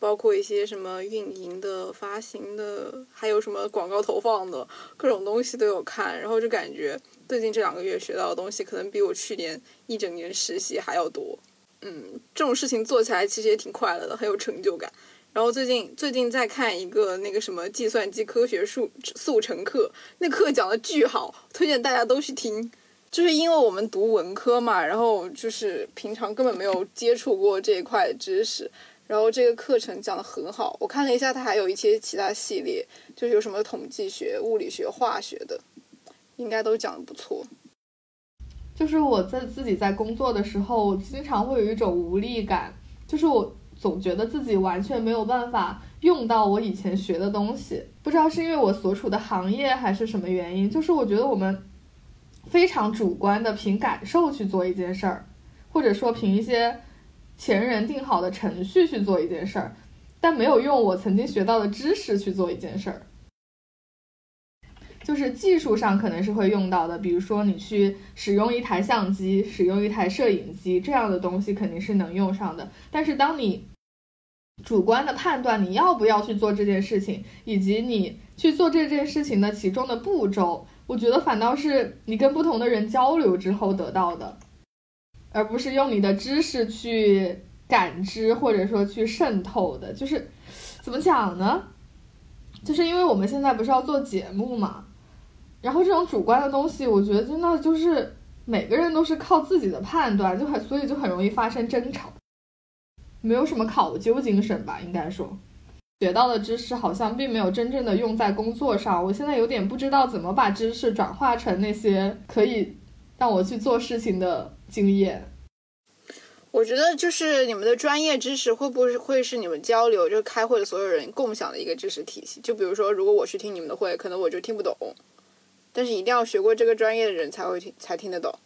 包括一些什么运营的、发行的，还有什么广告投放的，各种东西都有看，然后就感觉最近这两个月学到的东西，可能比我去年一整年实习还要多。嗯，这种事情做起来其实也挺快乐的，很有成就感。然后最近最近在看一个那个什么计算机科学速速成课，那课讲的巨好，推荐大家都去听。就是因为我们读文科嘛，然后就是平常根本没有接触过这一块的知识。然后这个课程讲的很好，我看了一下，它还有一些其他系列，就是有什么统计学、物理学、化学的，应该都讲的不错。就是我在自己在工作的时候，我经常会有一种无力感，就是我总觉得自己完全没有办法用到我以前学的东西，不知道是因为我所处的行业还是什么原因，就是我觉得我们非常主观的凭感受去做一件事儿，或者说凭一些。前人定好的程序去做一件事儿，但没有用我曾经学到的知识去做一件事儿。就是技术上可能是会用到的，比如说你去使用一台相机、使用一台摄影机这样的东西肯定是能用上的。但是当你主观的判断你要不要去做这件事情，以及你去做这件事情的其中的步骤，我觉得反倒是你跟不同的人交流之后得到的。而不是用你的知识去感知或者说去渗透的，就是怎么讲呢？就是因为我们现在不是要做节目嘛，然后这种主观的东西，我觉得真的就是每个人都是靠自己的判断，就很所以就很容易发生争吵。没有什么考究精神吧，应该说。学到的知识好像并没有真正的用在工作上，我现在有点不知道怎么把知识转化成那些可以让我去做事情的经验。我觉得就是你们的专业知识会不会是你们交流就是开会的所有人共享的一个知识体系？就比如说，如果我去听你们的会，可能我就听不懂，但是一定要学过这个专业的人才会听才听得懂，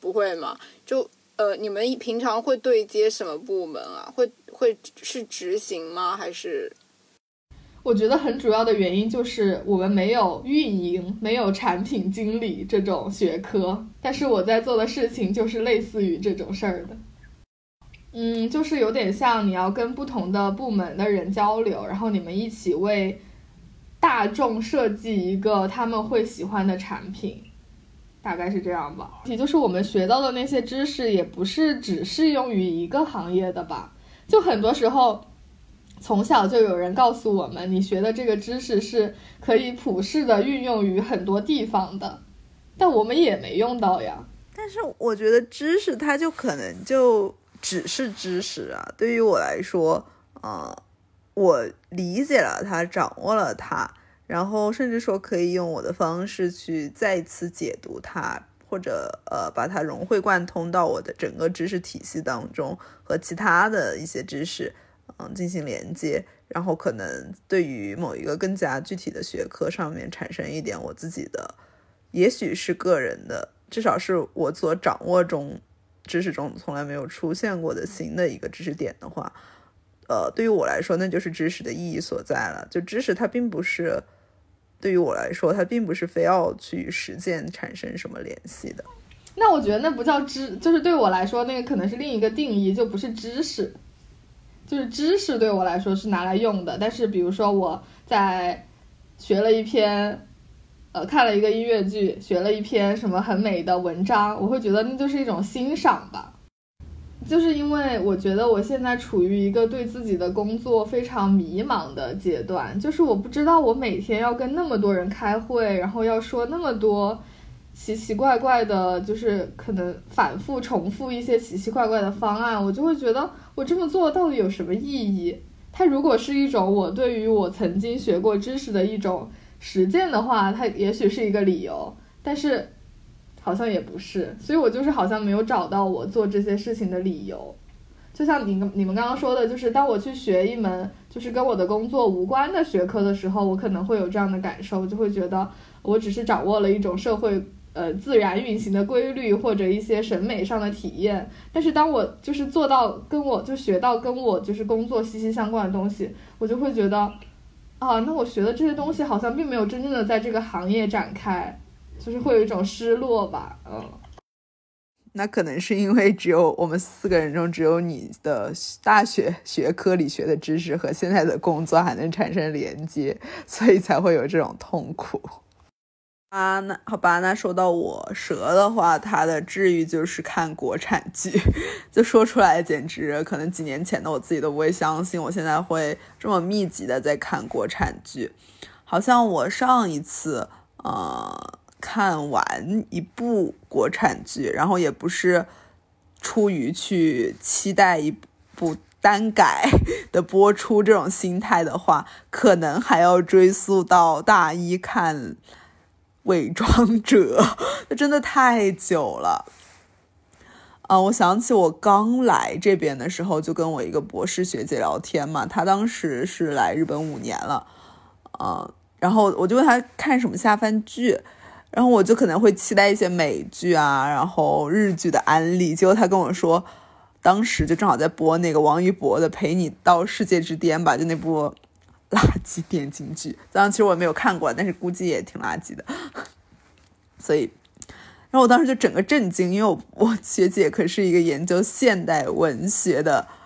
不会吗？就呃，你们平常会对接什么部门啊？会会是执行吗？还是？我觉得很主要的原因就是我们没有运营，没有产品经理这种学科，但是我在做的事情就是类似于这种事儿的。嗯，就是有点像你要跟不同的部门的人交流，然后你们一起为大众设计一个他们会喜欢的产品，大概是这样吧。也就是我们学到的那些知识也不是只适用于一个行业的吧？就很多时候。从小就有人告诉我们，你学的这个知识是可以普世的运用于很多地方的，但我们也没用到呀。但是我觉得知识它就可能就只是知识啊。对于我来说，呃，我理解了它，掌握了它，然后甚至说可以用我的方式去再次解读它，或者呃把它融会贯通到我的整个知识体系当中和其他的一些知识。嗯，进行连接，然后可能对于某一个更加具体的学科上面产生一点我自己的，也许是个人的，至少是我所掌握中知识中从来没有出现过的新的一个知识点的话，呃，对于我来说，那就是知识的意义所在了。就知识它并不是对于我来说，它并不是非要去实践产生什么联系的。那我觉得那不叫知，就是对我来说，那个可能是另一个定义，就不是知识。就是知识对我来说是拿来用的，但是比如说我在学了一篇，呃，看了一个音乐剧，学了一篇什么很美的文章，我会觉得那就是一种欣赏吧。就是因为我觉得我现在处于一个对自己的工作非常迷茫的阶段，就是我不知道我每天要跟那么多人开会，然后要说那么多。奇奇怪怪的，就是可能反复重复一些奇奇怪怪的方案，我就会觉得我这么做到底有什么意义？它如果是一种我对于我曾经学过知识的一种实践的话，它也许是一个理由，但是好像也不是，所以我就是好像没有找到我做这些事情的理由。就像你你们刚刚说的，就是当我去学一门就是跟我的工作无关的学科的时候，我可能会有这样的感受，就会觉得我只是掌握了一种社会。呃，自然运行的规律或者一些审美上的体验，但是当我就是做到跟我就学到跟我就是工作息息相关的东西，我就会觉得，啊，那我学的这些东西好像并没有真正的在这个行业展开，就是会有一种失落吧，嗯。那可能是因为只有我们四个人中只有你的大学学科里学的知识和现在的工作还能产生连接，所以才会有这种痛苦。啊，那好吧，那说到我蛇的话，它的治愈就是看国产剧，就说出来简直可能几年前的我自己都不会相信，我现在会这么密集的在看国产剧。好像我上一次呃看完一部国产剧，然后也不是出于去期待一部单改的播出这种心态的话，可能还要追溯到大一看。伪装者，那真的太久了啊！我想起我刚来这边的时候，就跟我一个博士学姐聊天嘛，她当时是来日本五年了，啊，然后我就问她看什么下饭剧，然后我就可能会期待一些美剧啊，然后日剧的安利，结果他跟我说，当时就正好在播那个王一博的《陪你到世界之巅》吧，就那部。垃圾电竞剧，当然其实我也没有看过，但是估计也挺垃圾的。所以，然后我当时就整个震惊，因为我我学姐可是一个研究现代文学的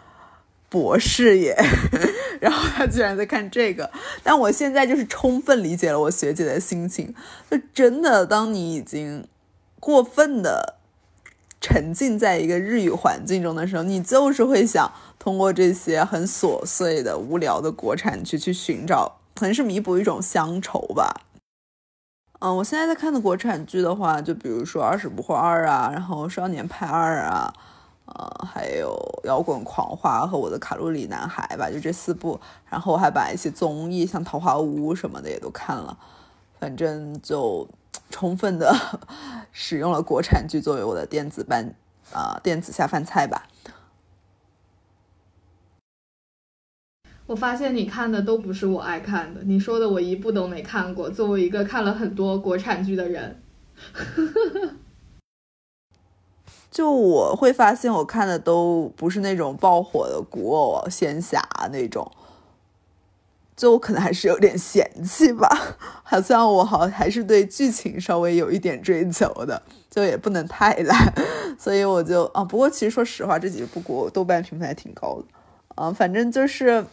博士耶，然后他居然在看这个。但我现在就是充分理解了我学姐的心情，就真的当你已经过分的。沉浸在一个日语环境中的时候，你就是会想通过这些很琐碎的、无聊的国产剧去寻找，可能是弥补一种乡愁吧。嗯，我现在在看的国产剧的话，就比如说《二十不惑二》啊，然后《少年派二》啊，呃，还有《摇滚狂花》和《我的卡路里男孩》吧，就这四部。然后我还把一些综艺，像《桃花坞》什么的也都看了。反正就 充分的 使用了国产剧作为我的电子班啊电子下饭菜吧。我发现你看的都不是我爱看的，你说的我一部都没看过。作为一个看了很多国产剧的人。呵呵呵就我会发现，我看的都不是那种爆火的古偶仙侠那种，就我可能还是有点嫌弃吧。好像我好还是对剧情稍微有一点追求的，就也不能太烂。所以我就啊，不过其实说实话，这几部古偶豆瓣评分还挺高的。啊，反正就是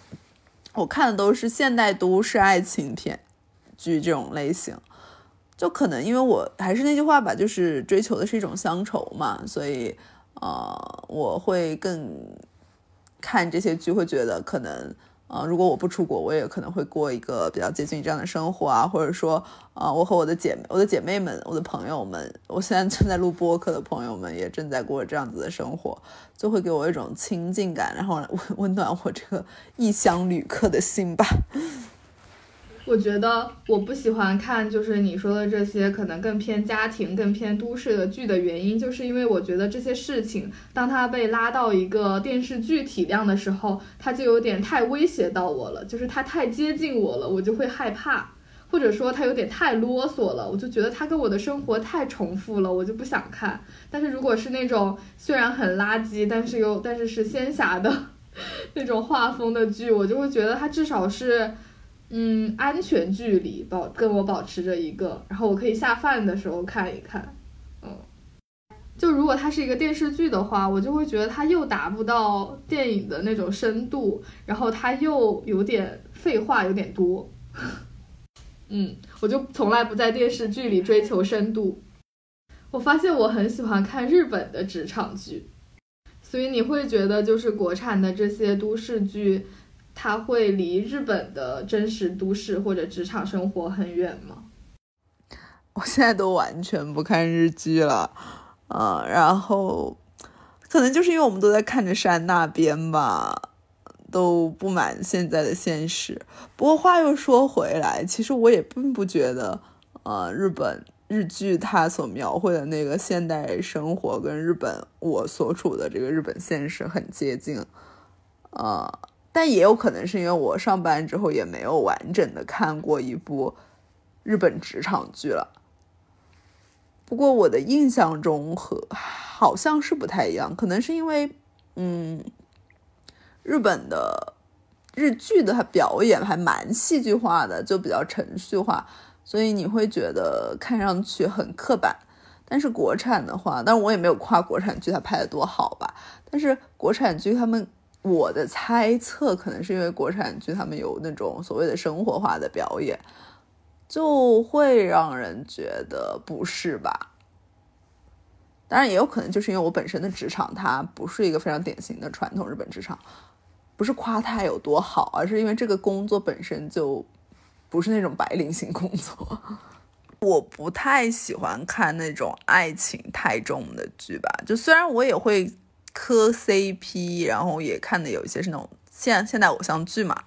我看的都是现代都市爱情片剧这种类型。就可能因为我还是那句话吧，就是追求的是一种乡愁嘛，所以呃，我会更看这些剧，会觉得可能呃，如果我不出国，我也可能会过一个比较接近于这样的生活啊，或者说啊，我和我的姐、我的姐妹们、我的朋友们，我现在正在录播客的朋友们也正在过这样子的生活，就会给我一种亲近感，然后温 温暖我这个异乡旅客的心吧。我觉得我不喜欢看，就是你说的这些可能更偏家庭、更偏都市的剧的原因，就是因为我觉得这些事情，当它被拉到一个电视剧体量的时候，它就有点太威胁到我了，就是它太接近我了，我就会害怕，或者说它有点太啰嗦了，我就觉得它跟我的生活太重复了，我就不想看。但是如果是那种虽然很垃圾，但是又但是是仙侠的 那种画风的剧，我就会觉得它至少是。嗯，安全距离保跟我保持着一个，然后我可以下饭的时候看一看。嗯，就如果它是一个电视剧的话，我就会觉得它又达不到电影的那种深度，然后它又有点废话有点多。嗯，我就从来不在电视剧里追求深度。我发现我很喜欢看日本的职场剧，所以你会觉得就是国产的这些都市剧。它会离日本的真实都市或者职场生活很远吗？我现在都完全不看日剧了，嗯，然后可能就是因为我们都在看着山那边吧，都不满现在的现实。不过话又说回来，其实我也并不觉得，呃，日本日剧它所描绘的那个现代生活跟日本我所处的这个日本现实很接近，呃。但也有可能是因为我上班之后也没有完整的看过一部日本职场剧了。不过我的印象中和好像是不太一样，可能是因为嗯，日本的日剧的表演还蛮戏剧化的，就比较程序化，所以你会觉得看上去很刻板。但是国产的话，但是我也没有夸国产剧它拍的多好吧。但是国产剧他们。我的猜测可能是因为国产剧他们有那种所谓的生活化的表演，就会让人觉得不是吧？当然也有可能就是因为我本身的职场它不是一个非常典型的传统日本职场，不是夸它有多好，而是因为这个工作本身就不是那种白领型工作。我不太喜欢看那种爱情太重的剧吧，就虽然我也会。磕 CP，然后也看的有一些是那种现现代偶像剧嘛，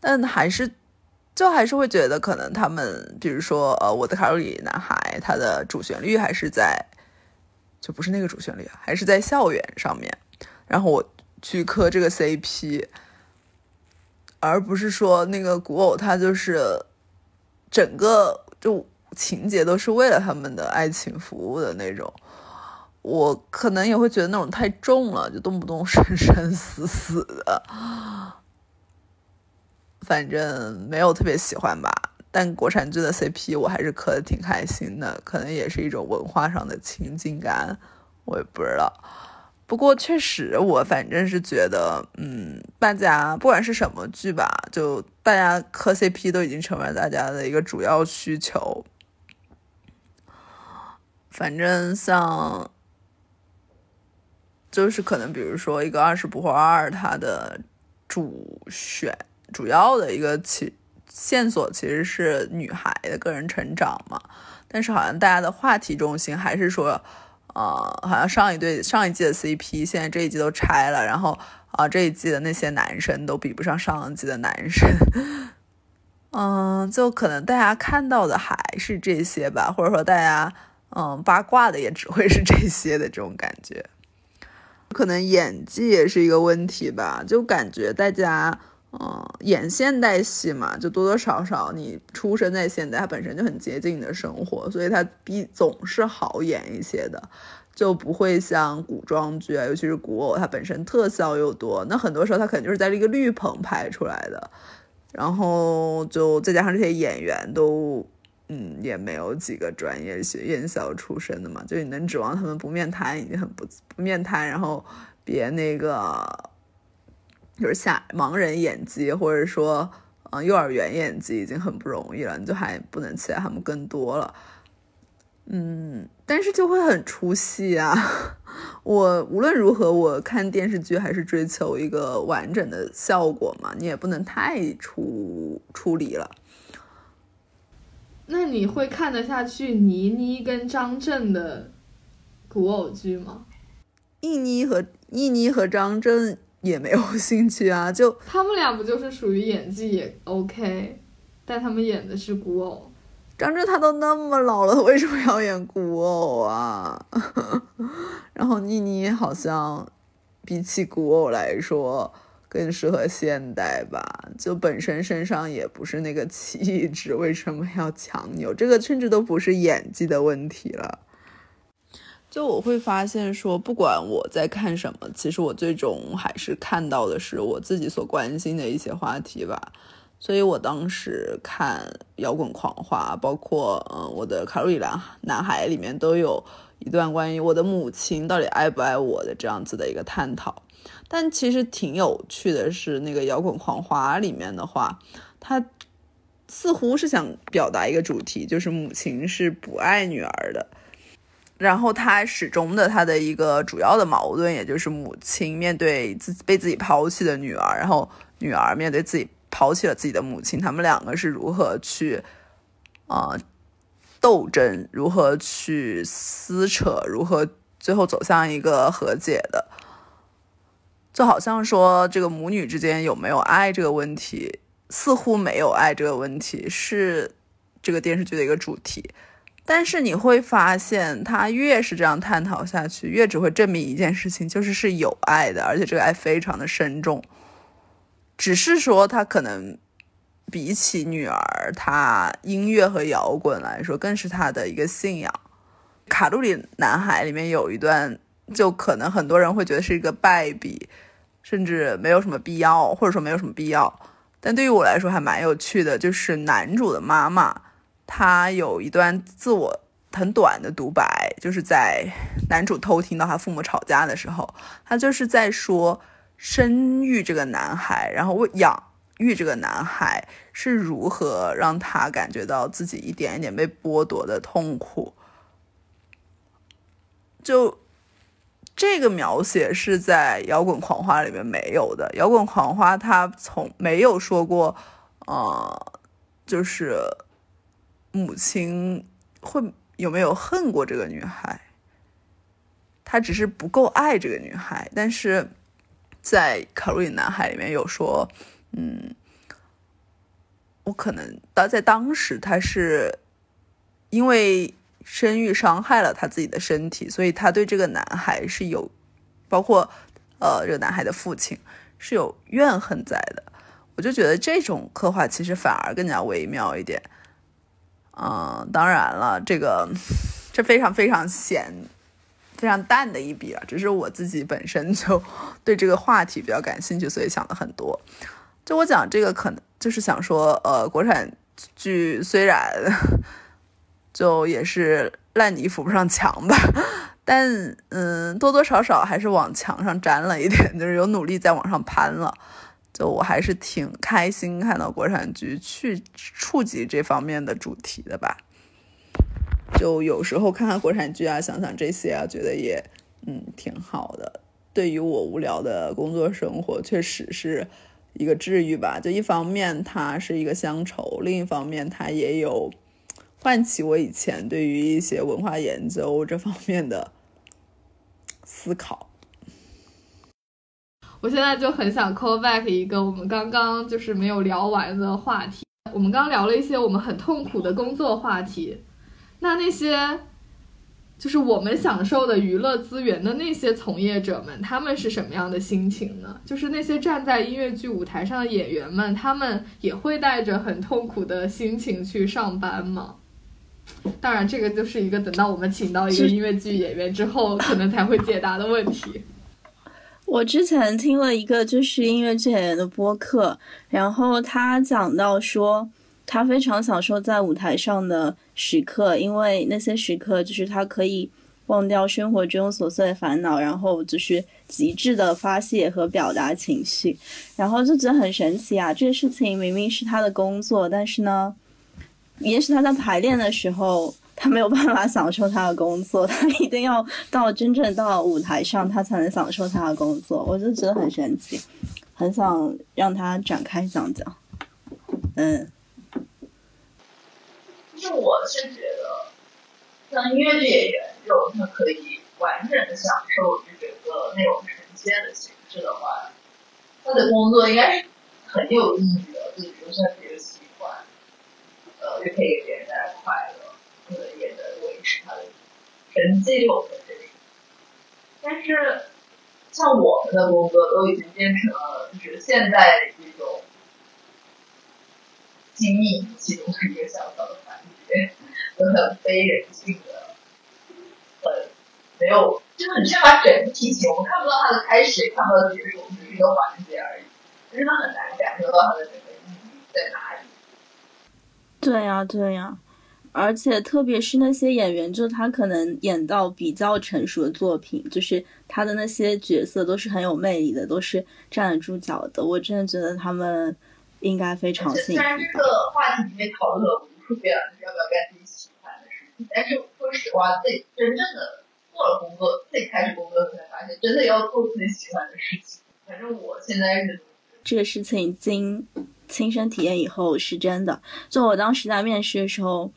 但还是就还是会觉得可能他们，比如说呃，我的卡路里男孩，他的主旋律还是在，就不是那个主旋律，还是在校园上面，然后我去磕这个 CP，而不是说那个古偶，它就是整个就情节都是为了他们的爱情服务的那种。我可能也会觉得那种太重了，就动不动生生死死的，反正没有特别喜欢吧。但国产剧的 CP 我还是磕的挺开心的，可能也是一种文化上的亲近感，我也不知道。不过确实，我反正是觉得，嗯，大家不管是什么剧吧，就大家磕 CP 都已经成为大家的一个主要需求。反正像。就是可能，比如说一个《二十不惑二》，它的主选主要的一个其线索其实是女孩的个人成长嘛，但是好像大家的话题中心还是说，呃，好像上一对上一季的 CP，现在这一季都拆了，然后啊、这一季的那些男生都比不上上一季的男生。嗯，就可能大家看到的还是这些吧，或者说大家嗯八卦的也只会是这些的这种感觉。可能演技也是一个问题吧，就感觉大家嗯演现代戏嘛，就多多少少你出生在现代，它本身就很接近你的生活，所以它比总是好演一些的。就不会像古装剧啊，尤其是古偶，它本身特效又多，那很多时候它可能就是在这个绿棚拍出来的，然后就再加上这些演员都，嗯，也没有几个专业学院校出身的嘛，就你能指望他们不面瘫已经很不不面瘫，然后别那个就是下盲人演技，或者说嗯、幼儿园演技已经很不容易了，你就还不能期待他们更多了。嗯，但是就会很出戏啊！我无论如何，我看电视剧还是追求一个完整的效果嘛，你也不能太出出离了。那你会看得下去倪妮跟张震的古偶剧吗？倪妮和倪妮和张震也没有兴趣啊，就他们俩不就是属于演技也 OK，但他们演的是古偶。张震他都那么老了，为什么要演古偶啊？然后倪妮好像比起古偶来说更适合现代吧，就本身身上也不是那个气质，为什么要强扭？这个甚至都不是演技的问题了。就我会发现说，不管我在看什么，其实我最终还是看到的是我自己所关心的一些话题吧。所以我当时看《摇滚狂花》，包括嗯我的《卡路里男男孩》里面都有一段关于我的母亲到底爱不爱我的这样子的一个探讨。但其实挺有趣的是，那个《摇滚狂花》里面的话，他似乎是想表达一个主题，就是母亲是不爱女儿的。然后他始终的他的一个主要的矛盾，也就是母亲面对自己被自己抛弃的女儿，然后女儿面对自己。抛弃了自己的母亲，他们两个是如何去啊、呃、斗争，如何去撕扯，如何最后走向一个和解的？就好像说这个母女之间有没有爱这个问题，似乎没有爱这个问题是这个电视剧的一个主题。但是你会发现，他越是这样探讨下去，越只会证明一件事情，就是是有爱的，而且这个爱非常的深重。只是说他可能比起女儿，他音乐和摇滚来说，更是他的一个信仰。卡路里男孩里面有一段，就可能很多人会觉得是一个败笔，甚至没有什么必要，或者说没有什么必要。但对于我来说还蛮有趣的，就是男主的妈妈，她有一段自我很短的独白，就是在男主偷听到他父母吵架的时候，他就是在说。生育这个男孩，然后为养育这个男孩是如何让他感觉到自己一点一点被剥夺的痛苦。就这个描写是在《摇滚狂花》里面没有的，《摇滚狂花》他从没有说过，呃，就是母亲会有没有恨过这个女孩，他只是不够爱这个女孩，但是。在《卡路里男孩》里面有说，嗯，我可能到在当时他是因为生育伤害了他自己的身体，所以他对这个男孩是有，包括呃这个男孩的父亲是有怨恨在的。我就觉得这种刻画其实反而更加微妙一点。嗯，当然了，这个这非常非常显。非常淡的一笔啊，只是我自己本身就 对这个话题比较感兴趣，所以想的很多。就我讲这个，可能就是想说，呃，国产剧虽然就也是烂泥扶不上墙吧，但嗯，多多少少还是往墙上粘了一点，就是有努力在往上攀了。就我还是挺开心看到国产剧去触及这方面的主题的吧。就有时候看看国产剧啊，想想这些啊，觉得也嗯挺好的。对于我无聊的工作生活，确实是一个治愈吧。就一方面它是一个乡愁，另一方面它也有唤起我以前对于一些文化研究这方面的思考。我现在就很想 call back 一个我们刚刚就是没有聊完的话题。我们刚聊了一些我们很痛苦的工作话题，那那些就是我们享受的娱乐资源的那些从业者们，他们是什么样的心情呢？就是那些站在音乐剧舞台上的演员们，他们也会带着很痛苦的心情去上班吗？当然，这个就是一个等到我们请到一个音乐剧演员之后，可能才会解答的问题。我之前听了一个就是音乐剧演员的播客，然后他讲到说，他非常享受在舞台上的时刻，因为那些时刻就是他可以忘掉生活中琐碎的烦恼，然后就是极致的发泄和表达情绪，然后就觉得很神奇啊！这个事情明明是他的工作，但是呢，也许他在排练的时候。他没有办法享受他的工作，他一定要到真正到舞台上，他才能享受他的工作。我就觉得很神奇，很想让他展开讲讲。嗯，就我是觉得，像音乐剧演员这种，他可以完整的享受这整个内容呈现的形式的话，他的工作应该是很有意义的，就是说他比较喜欢，就可以给别人带来快乐。可能也能维持他的生计，我们这里。但是，像我们的工作都已经变成了就是现在这种精密其中的一个小小的环节，就很非人性的，很没有，就很缺乏整体性。我们看不到它的开始，也看不到结束，只是一个环节而已，真的很难感受到它的整个意义在哪里。对呀，对呀。而且特别是那些演员，就他可能演到比较成熟的作品，就是他的那些角色都是很有魅力的，都是站得住脚的。我真的觉得他们应该非常幸福。虽然这个话题里面讨论了无数遍，要不要干自己喜欢的事情，但是说实话，自己真正的做了工作，自己开始工作才发现，真的要做自己喜欢的事情。反正我现在是这个事情已经亲身体验以后是真的。就我当时在面试的时候。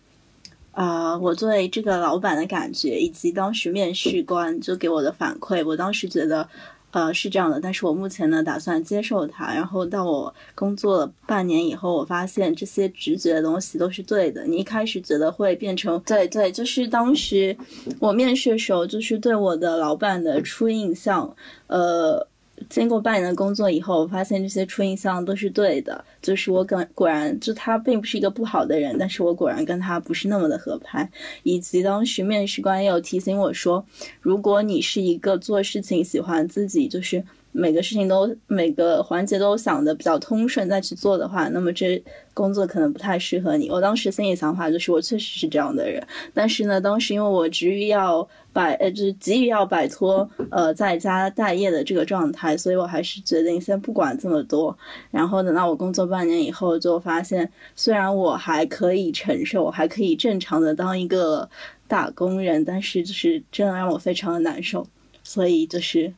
啊，我对这个老板的感觉，以及当时面试官就给我的反馈，我当时觉得，呃，是这样的。但是我目前呢，打算接受他。然后到我工作了半年以后，我发现这些直觉的东西都是对的。你一开始觉得会变成，对对，就是当时我面试的时候，就是对我的老板的初印象，呃。经过半年的工作以后，我发现这些初印象都是对的。就是我果果然，就他并不是一个不好的人，但是我果然跟他不是那么的合拍。以及当时面试官也有提醒我说，如果你是一个做事情喜欢自己，就是。每个事情都每个环节都想的比较通顺再去做的话，那么这工作可能不太适合你。我当时心里想法就是我确实是这样的人，但是呢，当时因为我急于要摆呃，就是急于要摆脱呃在家待业的这个状态，所以我还是决定先不管这么多。然后等到我工作半年以后，就发现虽然我还可以承受，还可以正常的当一个打工人，但是就是真的让我非常的难受。所以就是。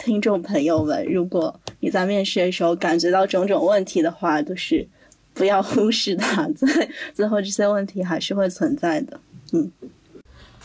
听众朋友们，如果你在面试的时候感觉到种种问题的话，就是不要忽视它，最 最后这些问题还是会存在的。嗯，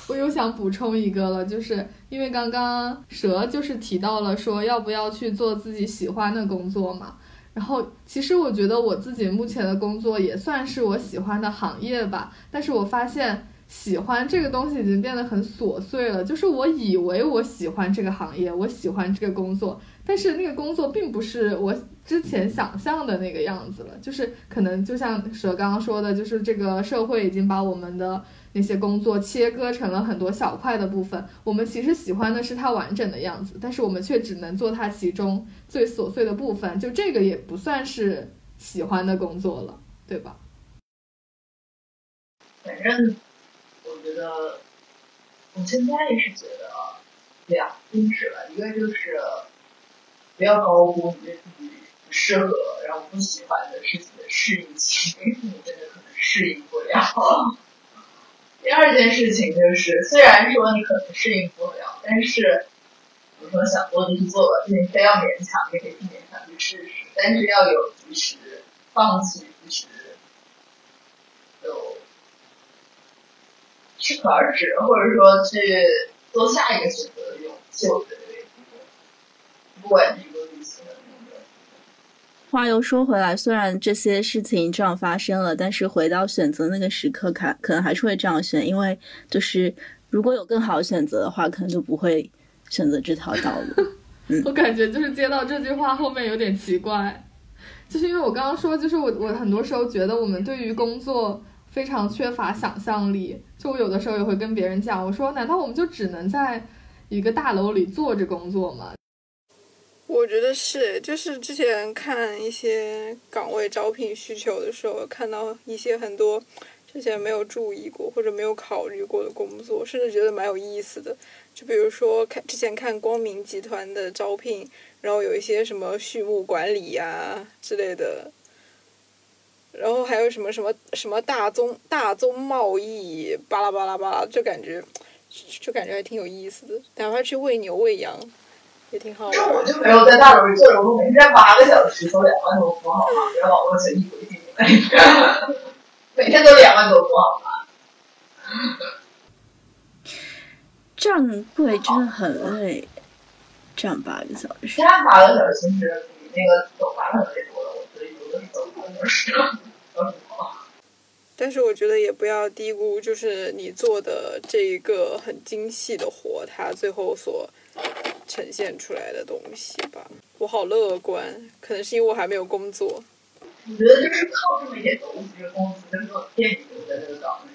我又想补充一个了，就是因为刚刚蛇就是提到了说要不要去做自己喜欢的工作嘛，然后其实我觉得我自己目前的工作也算是我喜欢的行业吧，但是我发现。喜欢这个东西已经变得很琐碎了，就是我以为我喜欢这个行业，我喜欢这个工作，但是那个工作并不是我之前想象的那个样子了，就是可能就像蛇刚刚说的，就是这个社会已经把我们的那些工作切割成了很多小块的部分，我们其实喜欢的是它完整的样子，但是我们却只能做它其中最琐碎的部分，就这个也不算是喜欢的工作了，对吧？反正我。觉得我现在也是觉得两件事吧，一个就是不要高估你自己适合，然后不喜欢的事情的适应性，你真的可能适应不了。第二件事情就是，虽然说你可能适应不了，但是比如说想做就去做了，你非要勉强，也可以不勉强去试试，但是要有及时放弃，及时就。适可而止，或者说去做下一个选择的勇其实我觉得也不，管是一个旅行的那种。话又说回来，虽然这些事情这样发生了，但是回到选择那个时刻看，可能还是会这样选，因为就是如果有更好的选择的话，可能就不会选择这条道路。我感觉就是接到这句话后面有点奇怪，就是因为我刚刚说，就是我我很多时候觉得我们对于工作非常缺乏想象力，就我有的时候也会跟别人讲，我说难道我们就只能在一个大楼里坐着工作吗？我觉得是，就是之前看一些岗位招聘需求的时候，看到一些很多之前没有注意过或者没有考虑过的工作，甚至觉得蛮有意思的。就比如说看之前看光明集团的招聘，然后有一些什么畜牧管理呀之类的，然后还有什么什么什么大宗大宗贸易，巴拉巴拉巴拉，就感觉就感觉还挺有意思的，哪怕去喂牛喂羊。也挺好。那我就没有在大楼里坐着，我每天八个小时，走两万多，步好吗？别网络随意规定的，每天都两万多，步好吗？站柜真的很累，站八个小时。站八个小时其实比那个走八个小时多了，我觉得有的是走八个小时，有什么？但是我觉得也不要低估，就是你做的这一个很精细的活，它最后所呈现出来的东西吧。我好乐观，可能是因为我还没有工作。我觉得就是靠这么一点东西，这个公司能够骗你留在这个岗位。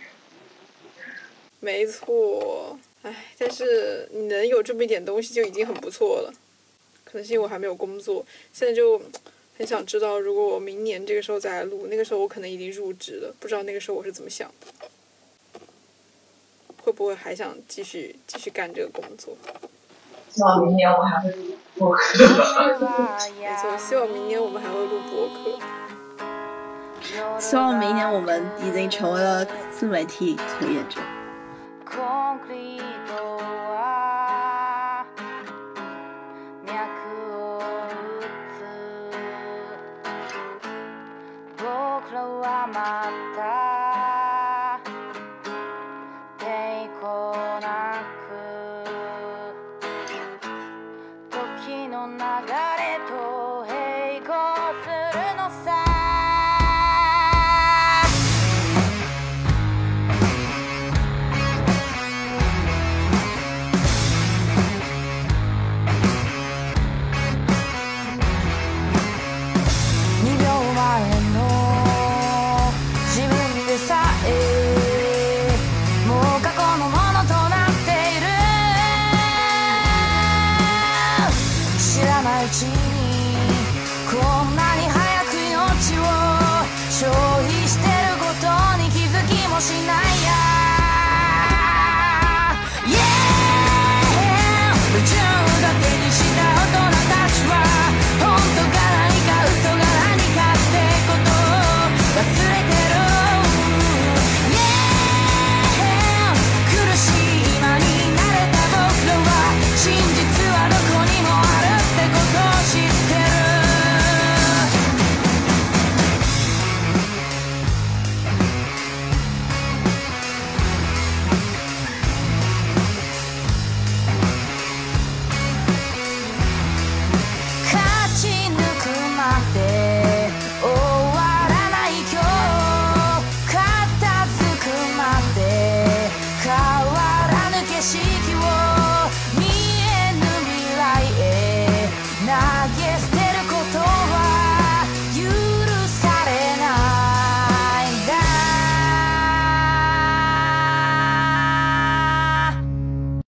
没错，唉，但是你能有这么一点东西就已经很不错了。可能是因为我还没有工作，现在就很想知道，如果我明年这个时候再来录，那个时候我可能已经入职了，不知道那个时候我是怎么想的，会不会还想继续继续干这个工作？希望明年我还会录播客。没错，希望明年我们还会录播客。希望明年我们已经成为了自媒体从业者。